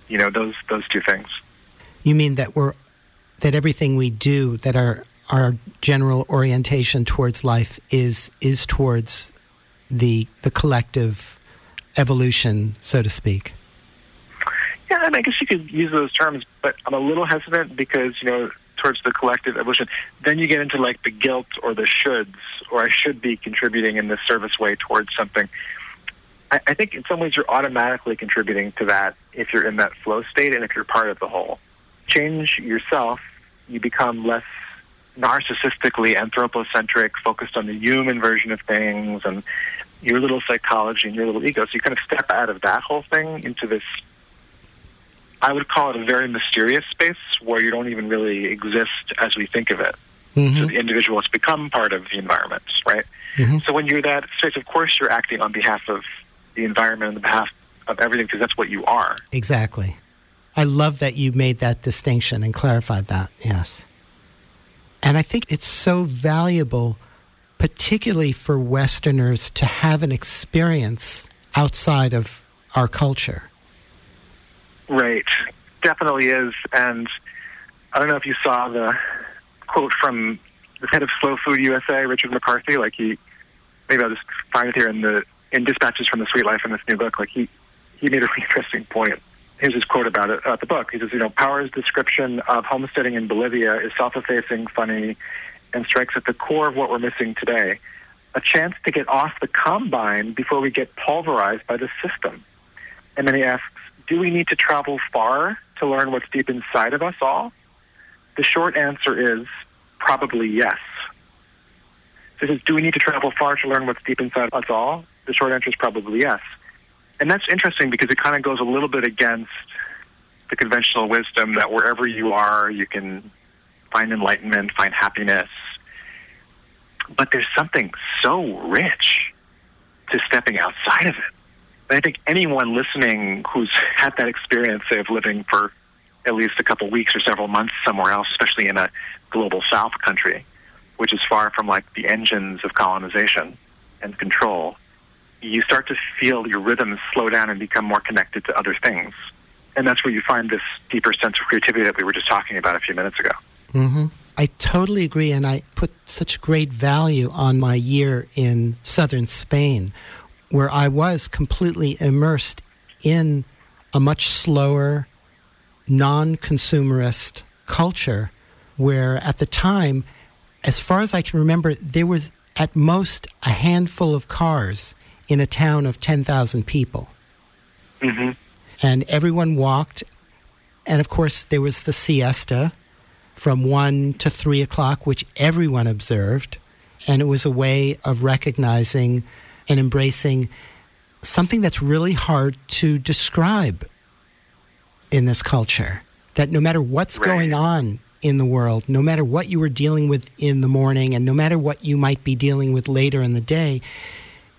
you know, those those two things. You mean that we're that everything we do, that our our general orientation towards life is is towards the the collective evolution, so to speak. Yeah, I guess you could use those terms, but I'm a little hesitant because you know towards the collective evolution. Then you get into like the guilt or the shoulds, or I should be contributing in this service way towards something. I, I think in some ways you're automatically contributing to that if you're in that flow state and if you're part of the whole change yourself, you become less narcissistically anthropocentric, focused on the human version of things and your little psychology and your little ego. So you kind of step out of that whole thing into this, I would call it a very mysterious space where you don't even really exist as we think of it. Mm-hmm. So the individual has become part of the environment, right? Mm-hmm. So when you're that space, of course you're acting on behalf of the environment and the behalf of everything because that's what you are. Exactly. I love that you made that distinction and clarified that. Yes. And I think it's so valuable, particularly for Westerners, to have an experience outside of our culture. Right. Definitely is. And I don't know if you saw the quote from the head of Slow Food USA, Richard McCarthy. Like he, maybe I'll just find it here in the in Dispatches from the Sweet Life in this new book. Like he, he made a really interesting point here's his quote about it about the book. He says, you know, Power's description of homesteading in Bolivia is self-effacing, funny, and strikes at the core of what we're missing today. A chance to get off the combine before we get pulverized by the system. And then he asks, do we need to travel far to learn what's deep inside of us all? The short answer is probably yes. So he says, do we need to travel far to learn what's deep inside of us all? The short answer is probably yes and that's interesting because it kind of goes a little bit against the conventional wisdom that wherever you are, you can find enlightenment, find happiness. But there's something so rich to stepping outside of it. And I think anyone listening who's had that experience, of living for at least a couple weeks or several months somewhere else, especially in a global south country, which is far from like the engines of colonization and control, you start to feel your rhythms slow down and become more connected to other things. And that's where you find this deeper sense of creativity that we were just talking about a few minutes ago. hmm I totally agree, and I put such great value on my year in southern Spain, where I was completely immersed in a much slower, non consumerist culture, where at the time, as far as I can remember, there was at most a handful of cars in a town of 10,000 people. hmm And everyone walked, and of course, there was the siesta from 1 to 3 o'clock, which everyone observed. And it was a way of recognizing and embracing something that's really hard to describe in this culture. That no matter what's Right. going on in the world, no matter what you were dealing with in the morning, and no matter what you might be dealing with later in the day,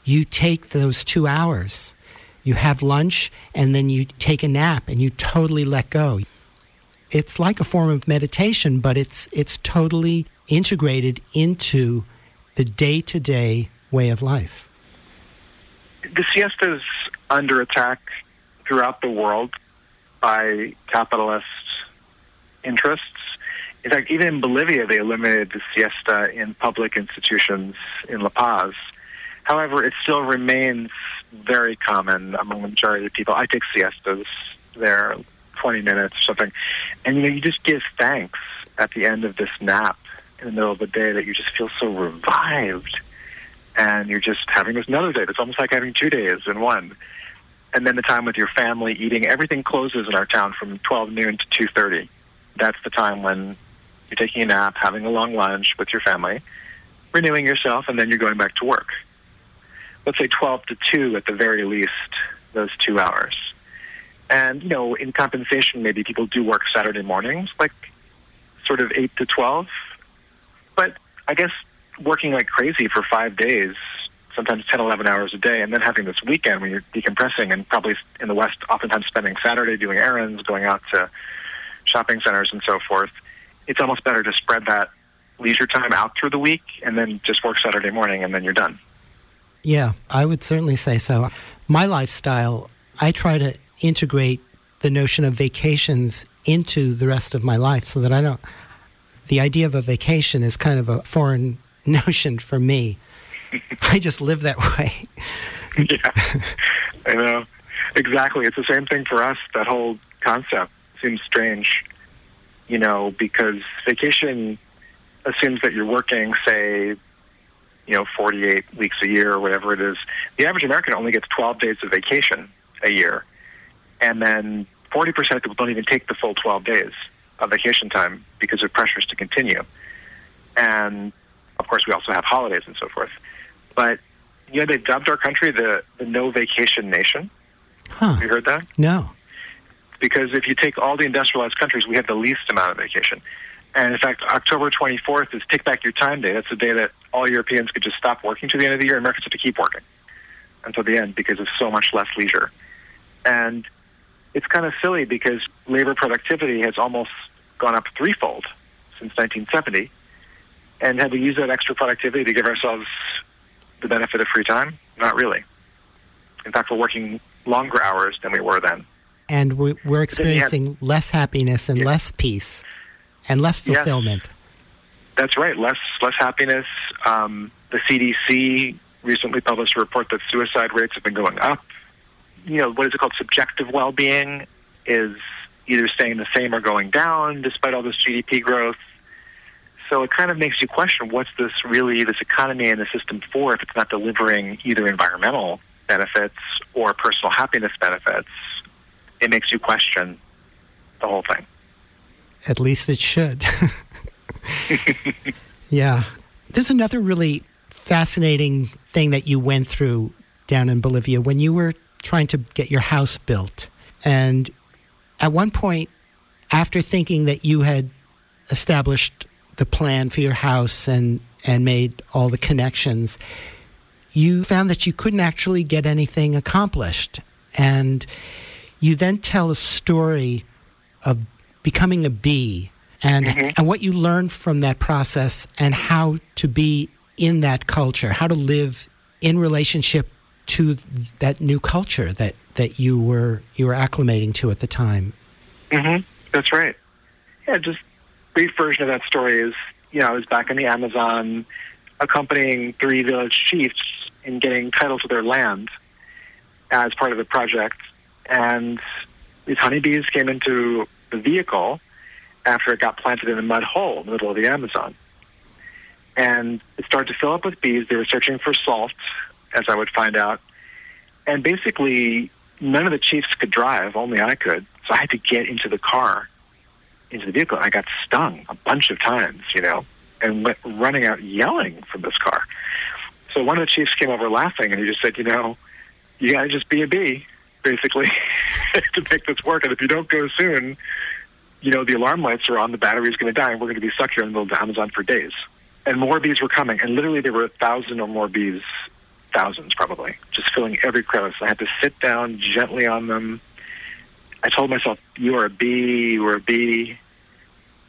you take those two hours, you have lunch, and then you take a nap and you totally let go. It's like a form of meditation, but it's, it's totally integrated into the day to day way of life. The siesta is under attack throughout the world by capitalist interests. In fact, even in Bolivia, they eliminated the siesta in public institutions in La Paz. However, it still remains very common among the majority of people. I take siestas there, 20 minutes or something. And, you know, you just give thanks at the end of this nap in the middle of the day that you just feel so revived. And you're just having this another day. It's almost like having two days in one. And then the time with your family eating. Everything closes in our town from 12 noon to 2.30. That's the time when you're taking a nap, having a long lunch with your family, renewing yourself, and then you're going back to work. Let's say 12 to 2 at the very least, those two hours. And, you know, in compensation, maybe people do work Saturday mornings, like sort of 8 to 12. But I guess working like crazy for five days, sometimes 10, 11 hours a day, and then having this weekend when you're decompressing and probably in the West, oftentimes spending Saturday doing errands, going out to shopping centers and so forth, it's almost better to spread that leisure time out through the week and then just work Saturday morning and then you're done. Yeah, I would certainly say so. My lifestyle, I try to integrate the notion of vacations into the rest of my life so that I don't. The idea of a vacation is kind of a foreign notion for me. I just live that way. yeah, I know. Exactly. It's the same thing for us. That whole concept seems strange, you know, because vacation assumes that you're working, say, you know, 48 weeks a year or whatever it is. The average American only gets 12 days of vacation a year. And then 40% of people don't even take the full 12 days of vacation time because of pressures to continue. And of course, we also have holidays and so forth. But, you know, they've dubbed our country the, the no vacation nation. Huh. Have you heard that? No. Because if you take all the industrialized countries, we have the least amount of vacation. And in fact, October 24th is Take Back Your Time Day. That's the day that all Europeans could just stop working to the end of the year. Americans have to keep working until the end because of so much less leisure. And it's kind of silly because labor productivity has almost gone up threefold since 1970. And have we used that extra productivity to give ourselves the benefit of free time? Not really. In fact, we're working longer hours than we were then. And we, we're then you have- experiencing less happiness and Yeah. less peace and less Yes. fulfillment. That's right. Less less happiness. Um, the CDC recently published a report that suicide rates have been going up. You know, what is it called? Subjective well-being is either staying the same or going down despite all this GDP growth. So it kind of makes you question what's this really this economy and the system for if it's not delivering either environmental benefits or personal happiness benefits. It makes you question the whole thing. At least it should. yeah. There's another really fascinating thing that you went through down in Bolivia when you were trying to get your house built. And at one point, after thinking that you had established the plan for your house and, and made all the connections, you found that you couldn't actually get anything accomplished. And you then tell a story of becoming a bee and Mhm. and what you learned from that process and how to be in that culture, how to live in relationship to that new culture that that you were you were acclimating to at the time. hmm That's right. Yeah, just brief version of that story is, you know, I was back in the Amazon accompanying three village chiefs in getting title to their land as part of the project. And these honeybees came into the vehicle after it got planted in a mud hole in the middle of the Amazon. And it started to fill up with bees. They were searching for salt, as I would find out. And basically, none of the chiefs could drive, only I could. So I had to get into the car, into the vehicle. I got stung a bunch of times, you know, and went running out yelling from this car. So one of the chiefs came over laughing, and he just said, you know, you got to just be a bee, basically, to make this work. And if you don't go soon, you know, the alarm lights are on, the battery's going to die, and we're going to be stuck here in the middle of the Amazon for days. And more bees were coming, and literally there were a thousand or more bees, thousands probably, just filling every crevice. I had to sit down gently on them. I told myself, you are a bee, you are a bee.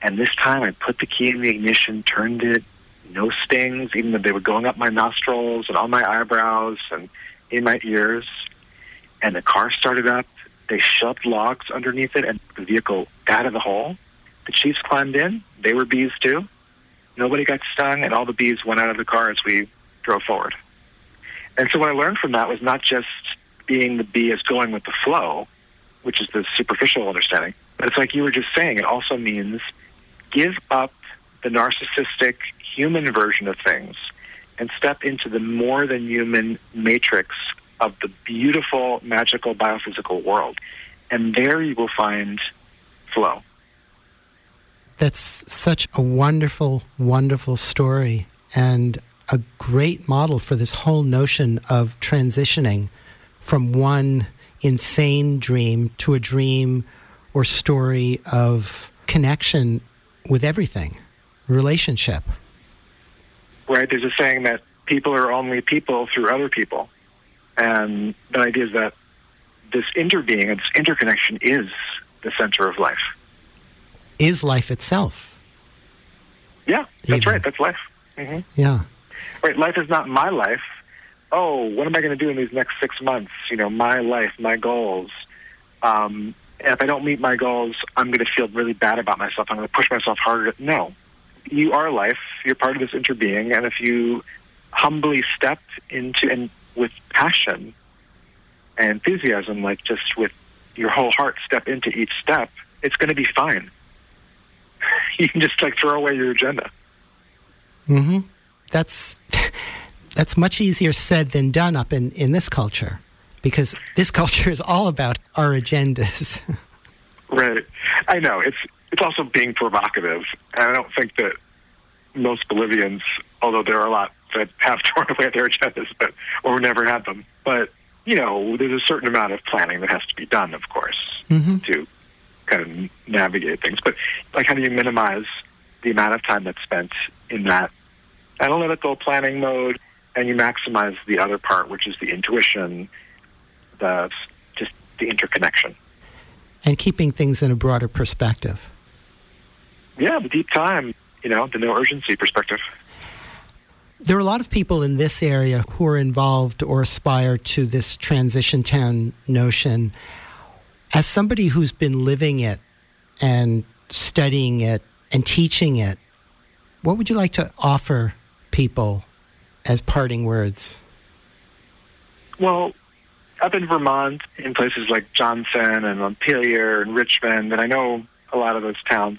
And this time I put the key in the ignition, turned it, no stings, even though they were going up my nostrils and on my eyebrows and in my ears. And the car started up. They shoved logs underneath it, and the vehicle out of the hole. The chiefs climbed in. They were bees too. Nobody got stung, and all the bees went out of the car as we drove forward. And so what I learned from that was not just being the bee as going with the flow, which is the superficial understanding, but it's like you were just saying, it also means give up the narcissistic human version of things and step into the more than human matrix of the beautiful, magical, biophysical world. And there you will find flow. That's such a wonderful, wonderful story and a great model for this whole notion of transitioning from one insane dream to a dream or story of connection with everything, relationship. right? There's a saying that people are only people through other people. And the idea is that this interbeing, this interconnection is the center of life. Is life itself. Yeah, that's Even. right. That's life. hmm Yeah. Right. Life is not my life. Oh, what am I going to do in these next six months? You know, my life, my goals. Um, if I don't meet my goals, I'm going to feel really bad about myself. I'm going to push myself harder. No, you are life. You're part of this interbeing, and if you humbly step into and with passion and enthusiasm, like just with your whole heart, step into each step, it's going to be fine. you can just like throw away your agenda. hmm That's that's much easier said than done up in, in this culture, because this culture is all about our agendas. Right. I know. It's it's also being provocative. And I don't think that most Bolivians, although there are a lot that have torn away their agendas but or never had them. But, you know, there's a certain amount of planning that has to be done, of course, hmm to kind of navigate things. But like how do you minimize the amount of time that's spent in that analytical planning mode and you maximize the other part, which is the intuition, the just the interconnection. And keeping things in a broader perspective. Yeah, the deep time, you know, the no urgency perspective. There are a lot of people in this area who are involved or aspire to this transition town notion. As somebody who's been living it and studying it and teaching it, what would you like to offer people as parting words? Well, up in Vermont, in places like Johnson and Montpelier and Richmond, and I know a lot of those towns,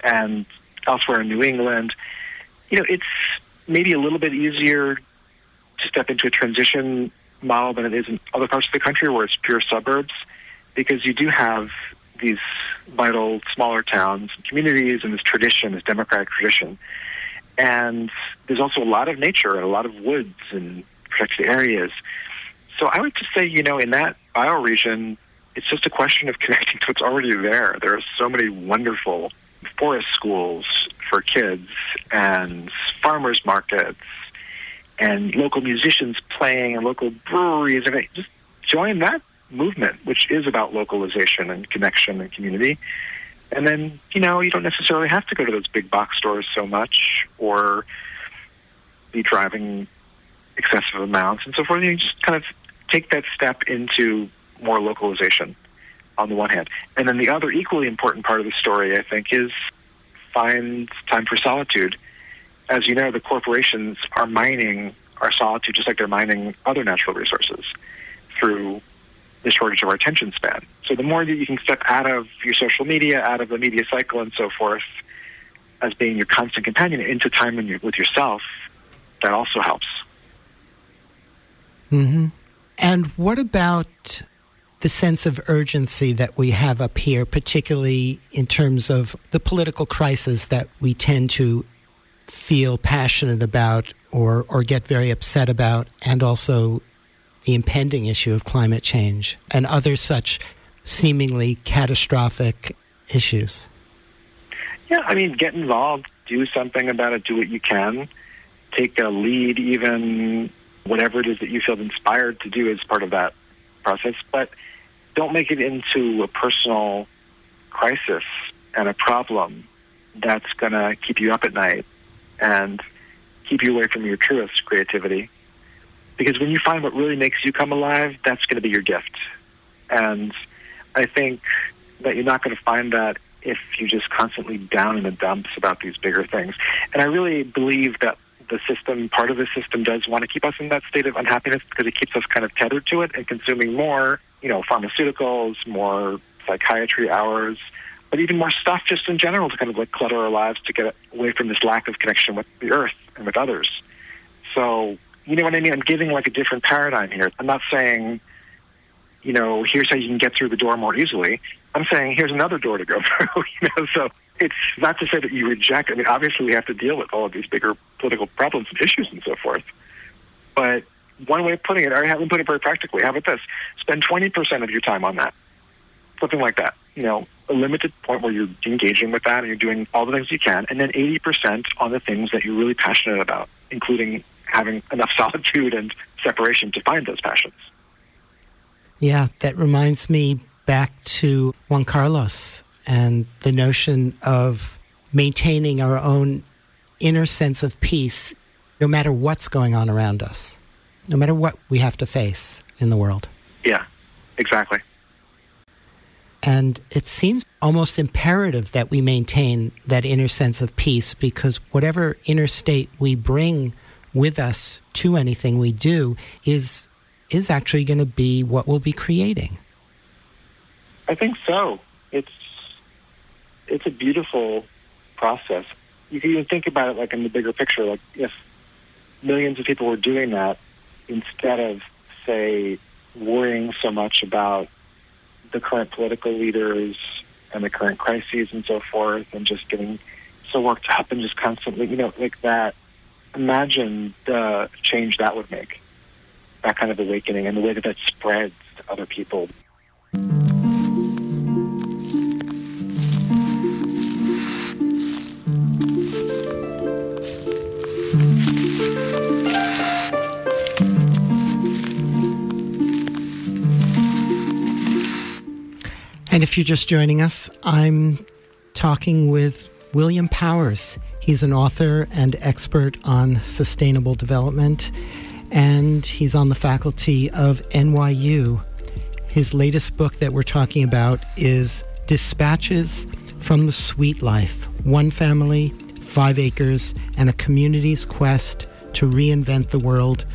and elsewhere in New England, you know, it's maybe a little bit easier to step into a transition model than it is in other parts of the country where it's pure suburbs, because you do have these vital smaller towns and communities and this tradition, this democratic tradition. And there's also a lot of nature and a lot of woods and protected areas. So I would just say, you know, in that bioregion, it's just a question of connecting to what's already there. There are so many wonderful forest schools for kids and farmers markets and local musicians playing and local breweries. And just join that movement, which is about localization and connection and community. And then, you know, you don't necessarily have to go to those big box stores so much or be driving excessive amounts and so forth. You just kind of take that step into more localization on the one hand. And then the other equally important part of the story, I think, is find time for solitude. As you know, the corporations are mining our solitude just like they're mining other natural resources through the shortage of our attention span. So the more that you can step out of your social media, out of the media cycle and so forth, as being your constant companion into time with yourself, that also helps. hmm And what about the sense of urgency that we have up here, particularly in terms of the political crisis that we tend to feel passionate about or, or get very upset about, and also the impending issue of climate change and other such seemingly catastrophic issues? Yeah, I mean, get involved, do something about it, do what you can, take a lead, even whatever it is that you feel inspired to do as part of that process. But don't make it into a personal crisis and a problem that's going to keep you up at night and keep you away from your truest creativity. Because when you find what really makes you come alive, that's going to be your gift. And I think that you're not going to find that if you're just constantly down in the dumps about these bigger things. And I really believe that the system, part of the system, does want to keep us in that state of unhappiness because it keeps us kind of tethered to it and consuming more you know, pharmaceuticals, more psychiatry hours, but even more stuff just in general to kind of like clutter our lives to get away from this lack of connection with the earth and with others. So, you know what I mean? I'm giving like a different paradigm here. I'm not saying, you know, here's how you can get through the door more easily. I'm saying here's another door to go through, you know, so it's not to say that you reject. I mean, obviously we have to deal with all of these bigger political problems and issues and so forth. But one way of putting it, or I haven't put it very practically. How about this? Spend 20% of your time on that. Something like that. You know, a limited point where you're engaging with that and you're doing all the things you can, and then 80% on the things that you're really passionate about, including having enough solitude and separation to find those passions. Yeah, that reminds me back to Juan Carlos and the notion of maintaining our own inner sense of peace no matter what's going on around us no matter what we have to face in the world. Yeah, exactly. And it seems almost imperative that we maintain that inner sense of peace because whatever inner state we bring with us to anything we do is is actually going to be what we'll be creating. I think so. It's it's a beautiful process. You can even think about it like in the bigger picture. Like if millions of people were doing that, instead of, say, worrying so much about the current political leaders and the current crises and so forth, and just getting so worked up and just constantly, you know, like that. Imagine the change that would make, that kind of awakening, and the way that that spreads to other people. And if you're just joining us, I'm talking with William Powers. He's an author and expert on sustainable development, and he's on the faculty of NYU. His latest book that we're talking about is Dispatches from the Sweet Life One Family, Five Acres, and a Community's Quest to Reinvent the World.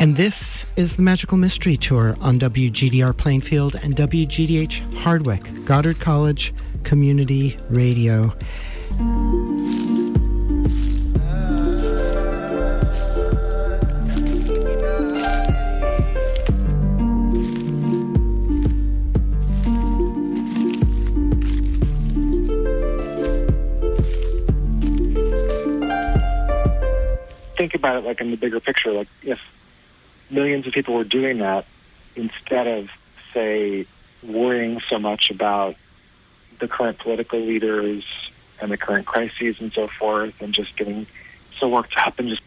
And this is the Magical Mystery Tour on WGDR Plainfield and WGDH Hardwick, Goddard College Community Radio. Think about it like in the bigger picture. Like if millions of people were doing that instead of, say, worrying so much about the current political leaders and the current crises and so forth, and just getting so worked up and just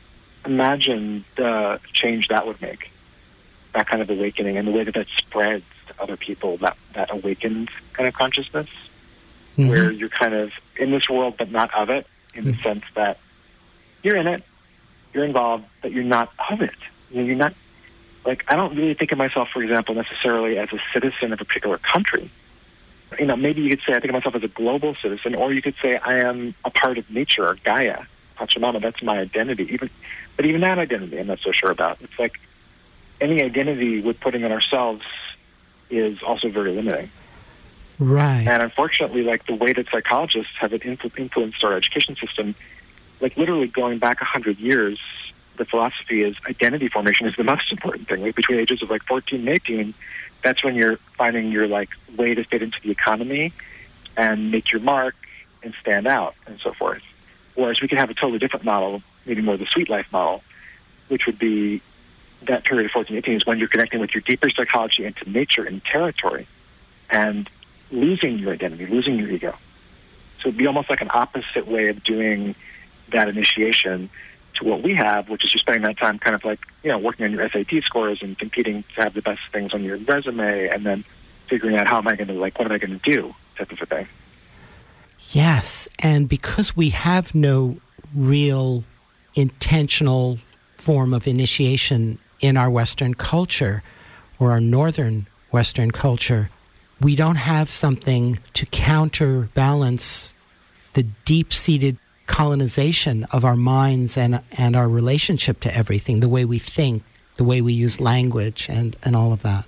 imagine the change that would make, that kind of awakening, and the way that that spreads to other people, that, that awakened kind of consciousness. Mhm. where you're kind of in this world but not of it, in the sense that you're in it, you're involved, but you're not of it. You know, you're not like I don't really think of myself, for example, necessarily as a citizen of a particular country. You know, maybe you could say I think of myself as a global citizen, or you could say I am a part of nature or Gaia, Pachamama. That's my identity. Even, but even that identity, I'm not so sure about. It's like any identity we're putting on ourselves is also very limiting. Right. And unfortunately, like the way that psychologists have influ- influenced our education system, like literally going back a hundred years, the philosophy is identity formation is the most important thing. Like between ages of like 14 and 18, that's when you're finding your like way to fit into the economy and make your mark and stand out and so forth. Whereas we could have a totally different model, maybe more the sweet life model, which would be that period of 14 18 is when you're connecting with your deeper psychology into nature and territory and losing your identity, losing your ego. So it'd be almost like an opposite way of doing that initiation to what we have, which is you're spending that time kind of like, you know, working on your SAT scores and competing to have the best things on your resume and then figuring out how am I going to, like, what am I going to do type of a thing. Yes, and because we have no real intentional form of initiation in our Western culture or our Northern Western culture, we don't have something to counterbalance the deep seated colonization of our minds and, and our relationship to everything, the way we think, the way we use language, and, and all of that.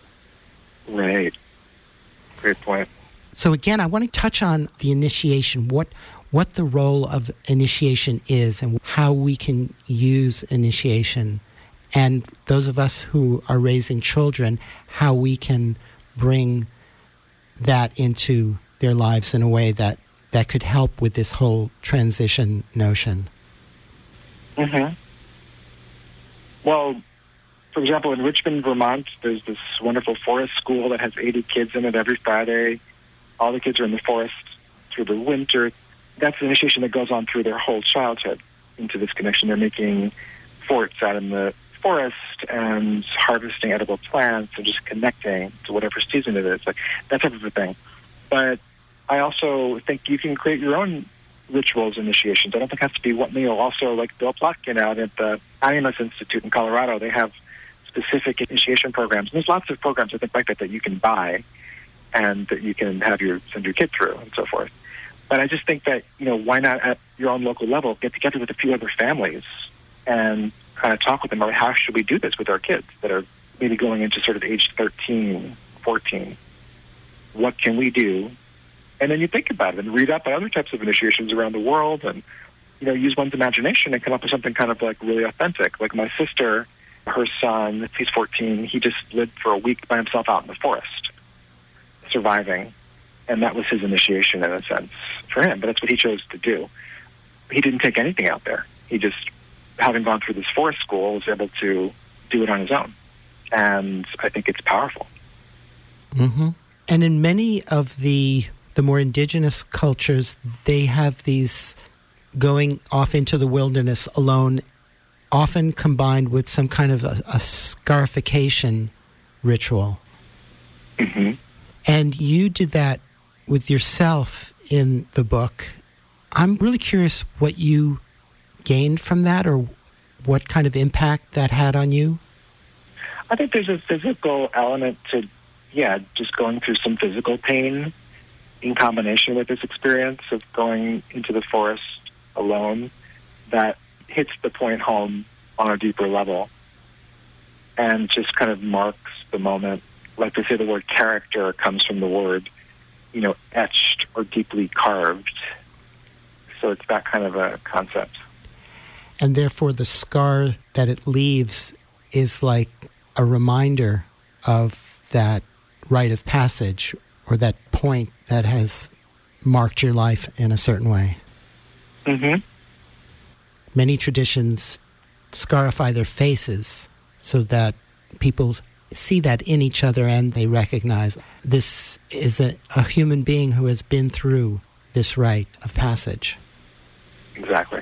Right. Great point. So again, I want to touch on the initiation, what what the role of initiation is and how we can use initiation. And those of us who are raising children, how we can bring that into their lives in a way that, that could help with this whole transition notion. Mm-hmm. Well, for example, in Richmond, Vermont, there's this wonderful forest school that has 80 kids in it every Friday. All the kids are in the forest through the winter. That's an initiation that goes on through their whole childhood into this connection. They're making forts out in the forest and harvesting edible plants and just connecting to whatever season it is, like that type of a thing. But I also think you can create your own rituals initiations. I don't think it has to be what you know. Also, like Bill Plotkin out at the Animas Institute in Colorado, they have specific initiation programs. And there's lots of programs I think like that that you can buy and that you can have your send your kid through and so forth. But I just think that you know why not at your own local level get together with a few other families and kind of talk with them about how should we do this with our kids that are maybe going into sort of age 13, 14. What can we do? And then you think about it and read up on other types of initiations around the world and you know use one's imagination and come up with something kind of like really authentic. Like my sister, her son, he's 14. He just lived for a week by himself out in the forest, surviving, and that was his initiation in a sense for him. But that's what he chose to do. He didn't take anything out there. He just, having gone through this forest school, was able to do it on his own, and I think it's powerful. hmm And in many of the the more indigenous cultures, they have these going off into the wilderness alone, often combined with some kind of a, a scarification ritual. hmm And you did that with yourself in the book. I'm really curious what you gained from that or what kind of impact that had on you. I think there's a physical element to, yeah, just going through some physical pain in combination with this experience of going into the forest alone that hits the point home on a deeper level and just kind of marks the moment. Like they say, the word character comes from the word, you know, etched or deeply carved. So it's that kind of a concept. And therefore, the scar that it leaves is like a reminder of that rite of passage or that point that has marked your life in a certain way. Mm-hmm. Many traditions scarify their faces so that people see that in each other and they recognize this is a, a human being who has been through this rite of passage. Exactly.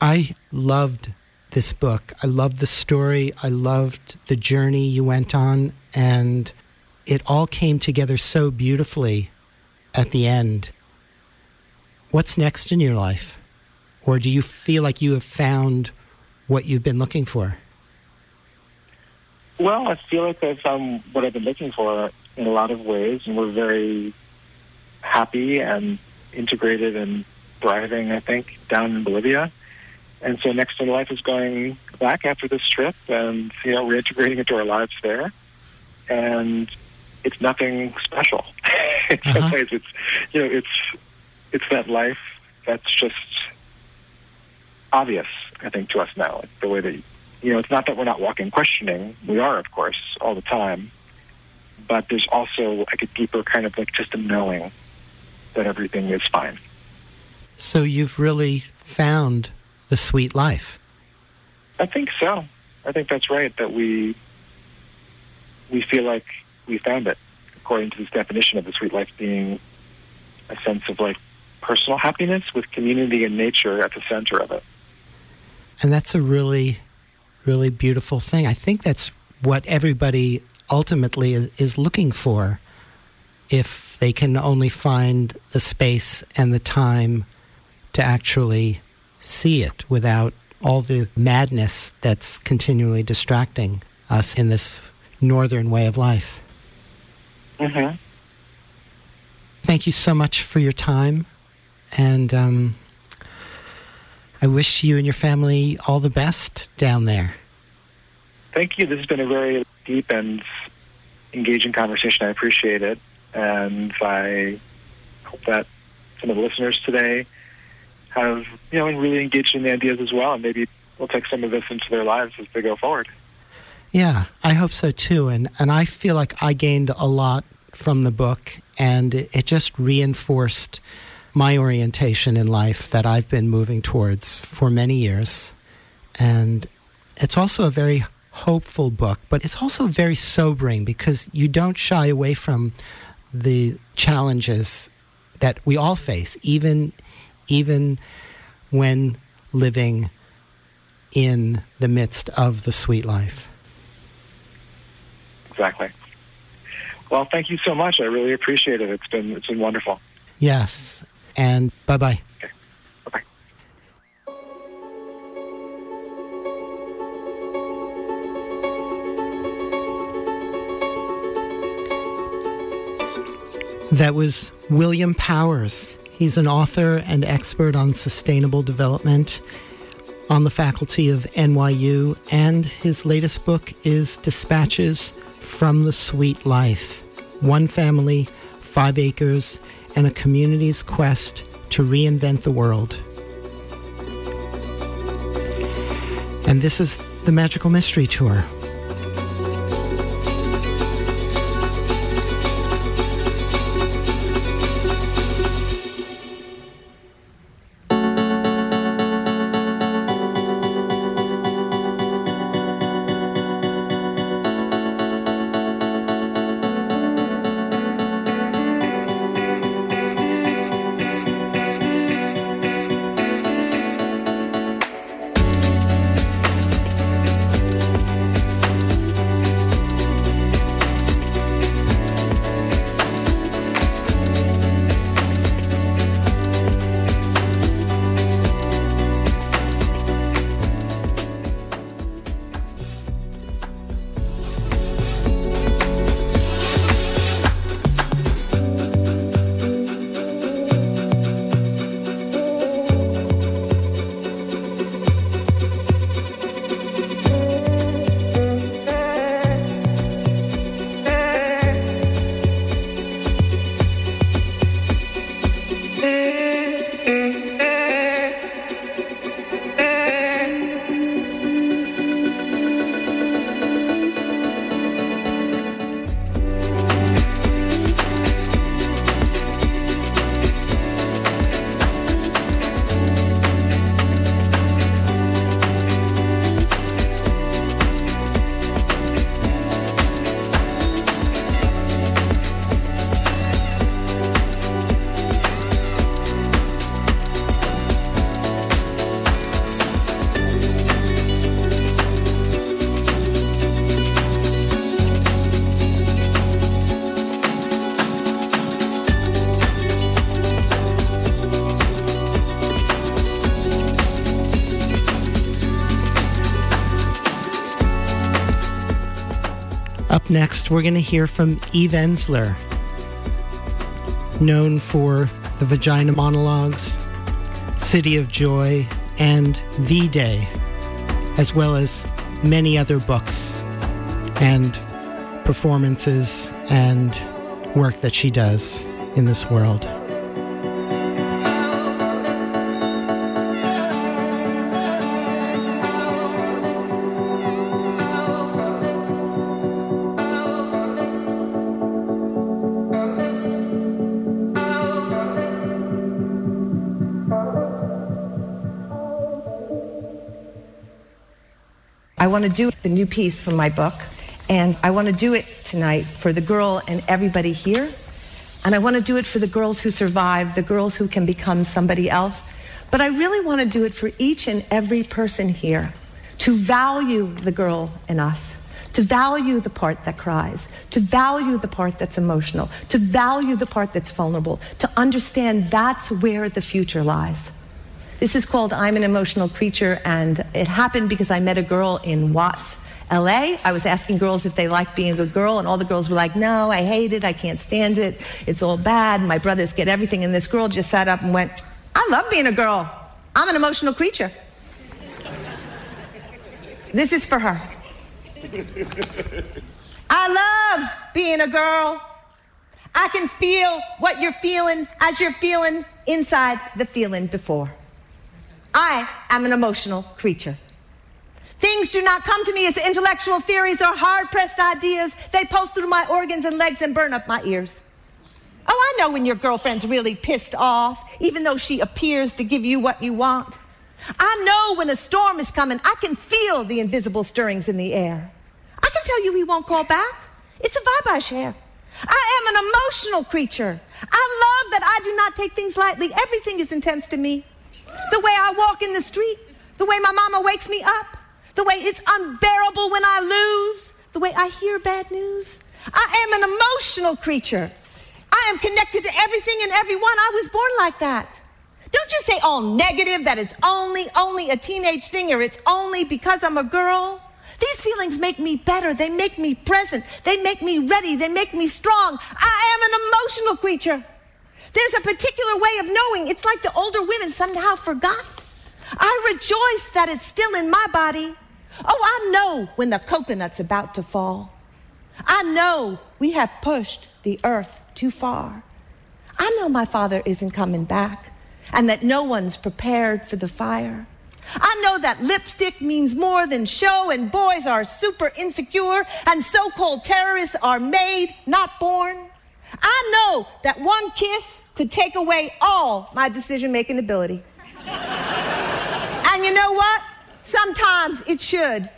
I loved this book. I loved the story. I loved the journey you went on, and it all came together so beautifully at the end. What's next in your life? Or do you feel like you have found what you've been looking for? Well, I feel like I've found what I've been looking for in a lot of ways, and we're very happy and integrated and thriving, I think, down in Bolivia. And so next in life is going back after this trip and, you know, reintegrating into our lives there. And it's nothing special. in Uh-huh. ways, it's, you know, it's, it's that life that's just obvious, I think, to us now. Like the way that, you know, it's not that we're not walking questioning. We are, of course, all the time. But there's also like a deeper kind of like just a knowing that everything is fine. So you've really found the sweet life. I think so. I think that's right. That we we feel like we found it, according to this definition of the sweet life being a sense of like personal happiness with community and nature at the center of it. And that's a really, really beautiful thing. I think that's what everybody ultimately is, looking for if they can only find the space and the time to actually see it without all the madness that's continually distracting us in this northern way of life. Mm-hmm. Thank you so much for your time. And um, I wish you and your family all the best down there. Thank you. This has been a very deep and engaging conversation. I appreciate it, and I hope that some of the listeners today have you know really engaged in the ideas as well, and maybe will take some of this into their lives as they go forward. Yeah, I hope so too. And and I feel like I gained a lot from the book, and it, it just reinforced my orientation in life that I've been moving towards for many years. And it's also a very hopeful book, but it's also very sobering because you don't shy away from the challenges that we all face, even even when living in the midst of the sweet life. Exactly. Well, thank you so much. I really appreciate it. It's been it's been wonderful. Yes. And bye bye. Okay. Bye bye. That was William Powers. He's an author and expert on sustainable development on the faculty of NYU, and his latest book is Dispatches from the Sweet Life One Family, Five Acres, and a Community's Quest to Reinvent the World. And this is the Magical Mystery Tour. Next, we're going to hear from Eve Ensler, known for the Vagina Monologues, City of Joy, and The Day, as well as many other books and performances and work that she does in this world. Want to do the new piece from my book, and I want to do it tonight for the girl and everybody here. And I want to do it for the girls who survive, the girls who can become somebody else. But I really want to do it for each and every person here to value the girl in us, to value the part that cries, to value the part that's emotional, to value the part that's vulnerable, to understand that's where the future lies. This is called I'm an Emotional Creature, and it happened because I met a girl in Watts, LA. I was asking girls if they liked being a good girl, and all the girls were like, No, I hate it, I can't stand it, it's all bad, my brothers get everything. And this girl just sat up and went, I love being a girl. I'm an emotional creature. this is for her. I love being a girl. I can feel what you're feeling as you're feeling inside the feeling before. I am an emotional creature. Things do not come to me as intellectual theories or hard pressed ideas. They pulse through my organs and legs and burn up my ears. Oh, I know when your girlfriend's really pissed off, even though she appears to give you what you want. I know when a storm is coming. I can feel the invisible stirrings in the air. I can tell you he won't call back. It's a vibe I share. I am an emotional creature. I love that I do not take things lightly. Everything is intense to me. The way I walk in the street, the way my mama wakes me up, the way it's unbearable when I lose, the way I hear bad news. I am an emotional creature. I am connected to everything and everyone. I was born like that. Don't you say all negative that it's only, only a teenage thing or it's only because I'm a girl. These feelings make me better. They make me present. They make me ready. They make me strong. I am an emotional creature. There's a particular way of knowing. It's like the older women somehow forgot. I rejoice that it's still in my body. Oh, I know when the coconut's about to fall. I know we have pushed the earth too far. I know my father isn't coming back and that no one's prepared for the fire. I know that lipstick means more than show and boys are super insecure and so-called terrorists are made, not born. I know that one kiss could take away all my decision making ability. and you know what? Sometimes it should.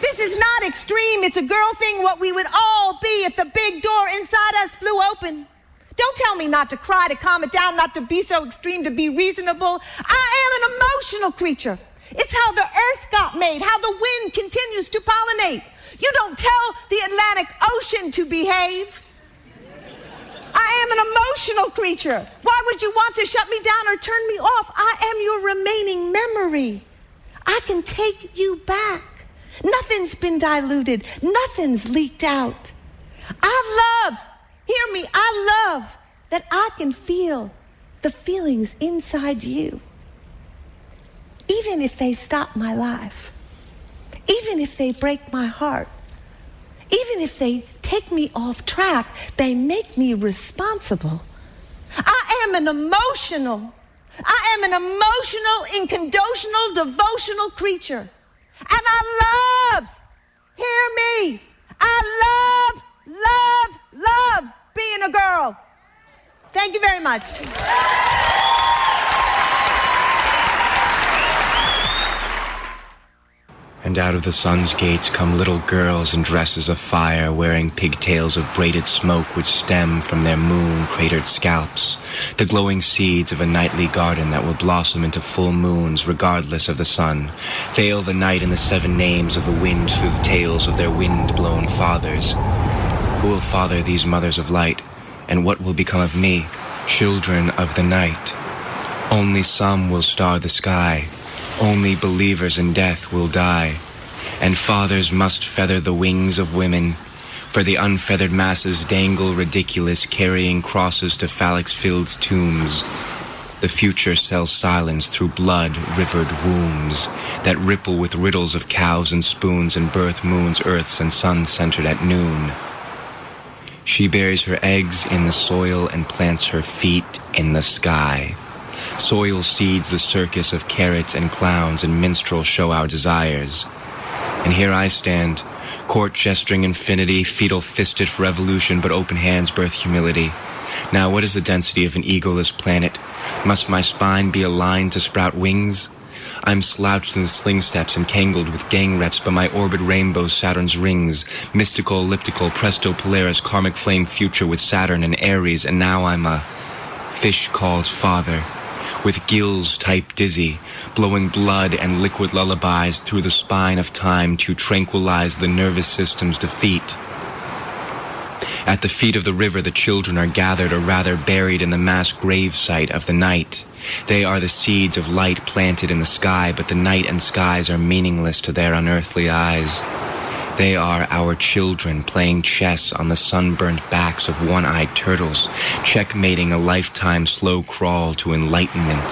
This is not extreme. It's a girl thing, what we would all be if the big door inside us flew open. Don't tell me not to cry, to calm it down, not to be so extreme, to be reasonable. I am an emotional creature. It's how the earth got made, how the wind continues to pollinate. You don't tell the Atlantic Ocean to behave. I am an emotional creature. Why would you want to shut me down or turn me off? I am your remaining memory. I can take you back. Nothing's been diluted, nothing's leaked out. I love, hear me, I love that I can feel the feelings inside you. Even if they stop my life, even if they break my heart, even if they take me off track, they make me responsible. I am an emotional, I am an emotional, inconditional, devotional creature. And I love, hear me, I love, love, love being a girl. Thank you very much. And out of the sun's gates come little girls in dresses of fire, wearing pigtails of braided smoke which stem from their moon cratered scalps, the glowing seeds of a nightly garden that will blossom into full moons regardless of the sun, veil the night in the seven names of the wind through the tales of their wind blown fathers. Who will father these mothers of light, and what will become of me, children of the night? Only some will star the sky only believers in death will die, and fathers must feather the wings of women For the unfeathered masses dangle ridiculous, carrying crosses to phalanx-filled tombs. The future sells silence through blood-rivered wombs that ripple with riddles of cows and spoons and birth moons, earths and suns centered at noon. She buries her eggs in the soil and plants her feet in the sky. Soil seeds the circus of carrots and clowns and minstrels show our desires. And here I stand, court gesturing infinity, fetal fisted for revolution, but open hands birth humility. Now what is the density of an egoless planet? Must my spine be aligned to sprout wings? I'm slouched in the sling steps and tangled with gang reps, but my orbit rainbows Saturn's rings. Mystical, elliptical, presto polaris, karmic flame future with Saturn and Aries, and now I'm a fish called father. With gills type dizzy, blowing blood and liquid lullabies through the spine of time to tranquilize the nervous system's defeat. At the feet of the river, the children are gathered, or rather buried in the mass grave site of the night. They are the seeds of light planted in the sky, but the night and skies are meaningless to their unearthly eyes. They are our children playing chess on the sunburnt backs of one-eyed turtles, checkmating a lifetime slow crawl to enlightenment,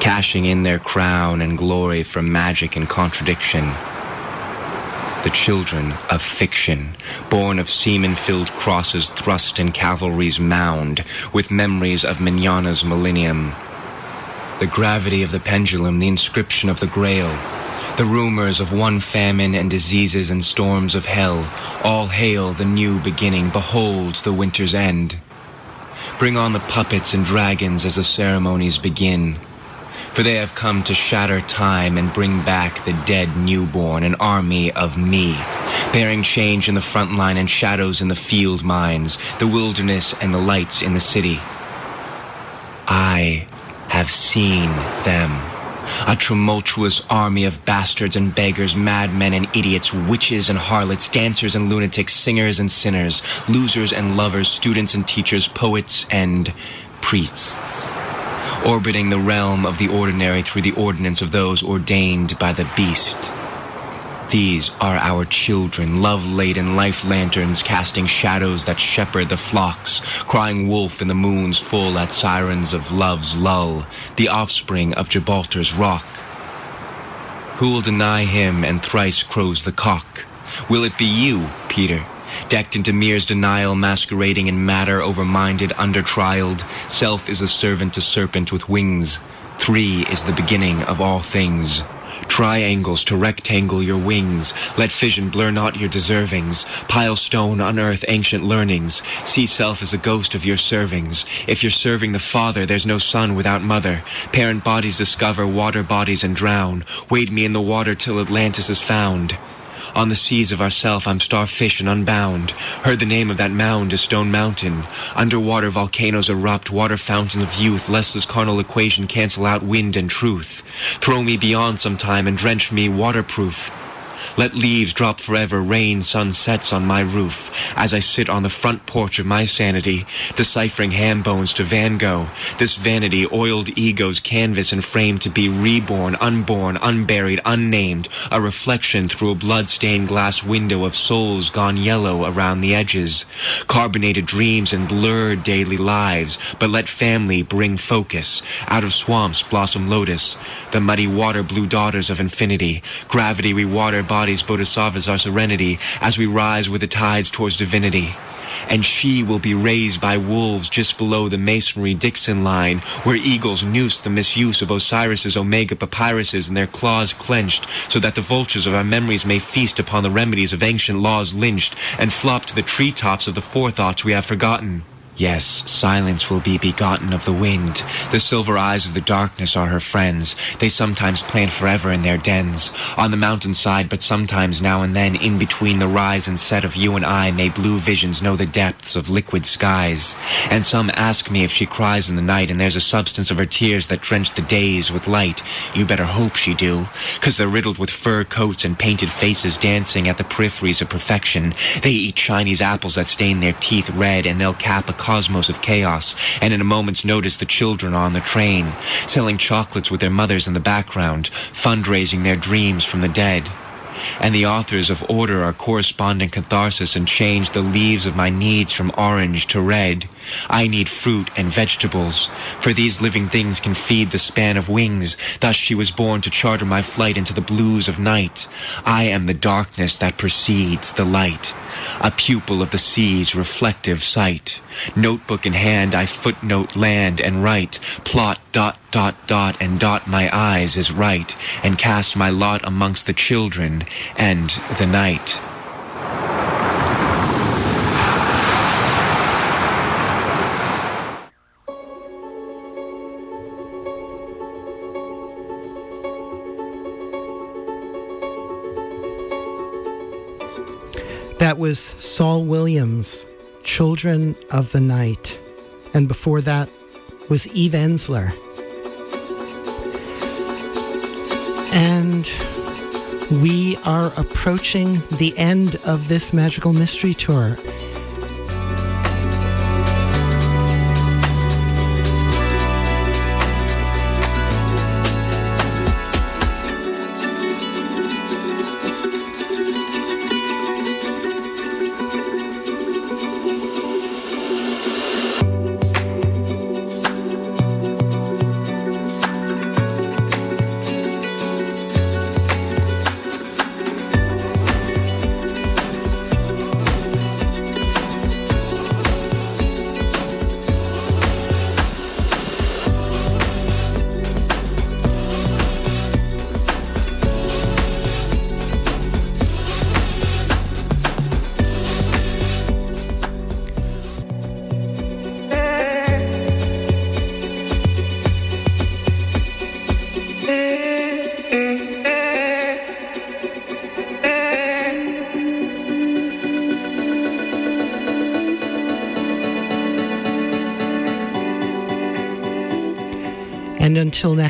cashing in their crown and glory from magic and contradiction the children of fiction, born of semen-filled crosses thrust in Calvary's mound, with memories of Manana's millennium. The gravity of the pendulum, the inscription of the grail, the rumors of one famine and diseases and storms of hell, all hail the new beginning, behold the winter's end. Bring on the puppets and dragons as the ceremonies begin for they have come to shatter time and bring back the dead newborn, an army of me, bearing change in the front line and shadows in the field mines, the wilderness and the lights in the city. I have seen them. A tumultuous army of bastards and beggars, madmen and idiots, witches and harlots, dancers and lunatics, singers and sinners, losers and lovers, students and teachers, poets and priests orbiting the realm of the ordinary through the ordinance of those ordained by the beast. These are our children, love-laden life lanterns casting shadows that shepherd the flocks, crying wolf in the moon's full at sirens of love's lull, the offspring of Gibraltar's rock. Who will deny him and thrice crows the cock? Will it be you, Peter? decked in Mir's denial, masquerading in matter, overminded, undertrialed. Self is a servant to serpent with wings. Three is the beginning of all things. Triangles to rectangle your wings. Let fission blur not your deservings. Pile stone, unearth ancient learnings. See self as a ghost of your servings. If you're serving the Father, there's no son without mother. Parent bodies discover water bodies and drown. Wade me in the water till Atlantis is found. On the seas of ourself I'm starfish and unbound. Heard the name of that mound is Stone Mountain. Underwater volcanoes erupt, water fountains of youth. Lest this carnal equation cancel out wind and truth. Throw me beyond some time and drench me waterproof. Let leaves drop forever, rain, sun sets on my roof, as I sit on the front porch of my sanity, deciphering ham bones to Van Gogh, this vanity, oiled ego's canvas and frame to be reborn, unborn, unburied, unnamed, a reflection through a blood-stained glass window of souls gone yellow around the edges, carbonated dreams and blurred daily lives, but let family bring focus, out of swamps blossom lotus, the muddy water blue daughters of infinity, gravity we water bodies bodhisattvas our serenity as we rise with the tides towards divinity. And she will be raised by wolves just below the masonry Dixon line, where eagles noose the misuse of Osiris's omega papyruses and their claws clenched, so that the vultures of our memories may feast upon the remedies of ancient laws lynched, and flop to the treetops of the forethoughts we have forgotten. Yes, silence will be begotten of the wind. The silver eyes of the darkness are her friends. They sometimes plant forever in their dens, on the mountainside, but sometimes now and then in between the rise and set of you and I may blue visions know the depths of liquid skies. And some ask me if she cries in the night and there's a substance of her tears that drench the days with light. You better hope she do, 'cause they're riddled with fur coats and painted faces dancing at the peripheries of perfection. They eat Chinese apples that stain their teeth red and they'll cap a cosmos of chaos, and in a moment's notice the children are on the train, selling chocolates with their mothers in the background, fundraising their dreams from the dead. And the authors of order are corresponding catharsis and change the leaves of my needs from orange to red. I need fruit and vegetables, for these living things can feed the span of wings. Thus she was born to charter my flight into the blues of night. I am the darkness that precedes the light, a pupil of the sea's reflective sight. Notebook in hand, I footnote land and write, plot dot dot dot and dot my eyes is right, and cast my lot amongst the children and the night. That was Saul Williams, Children of the Night. And before that was Eve Ensler. And we are approaching the end of this magical mystery tour.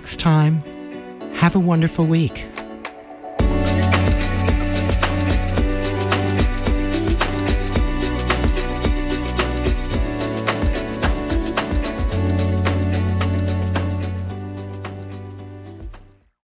Next time, have a wonderful week.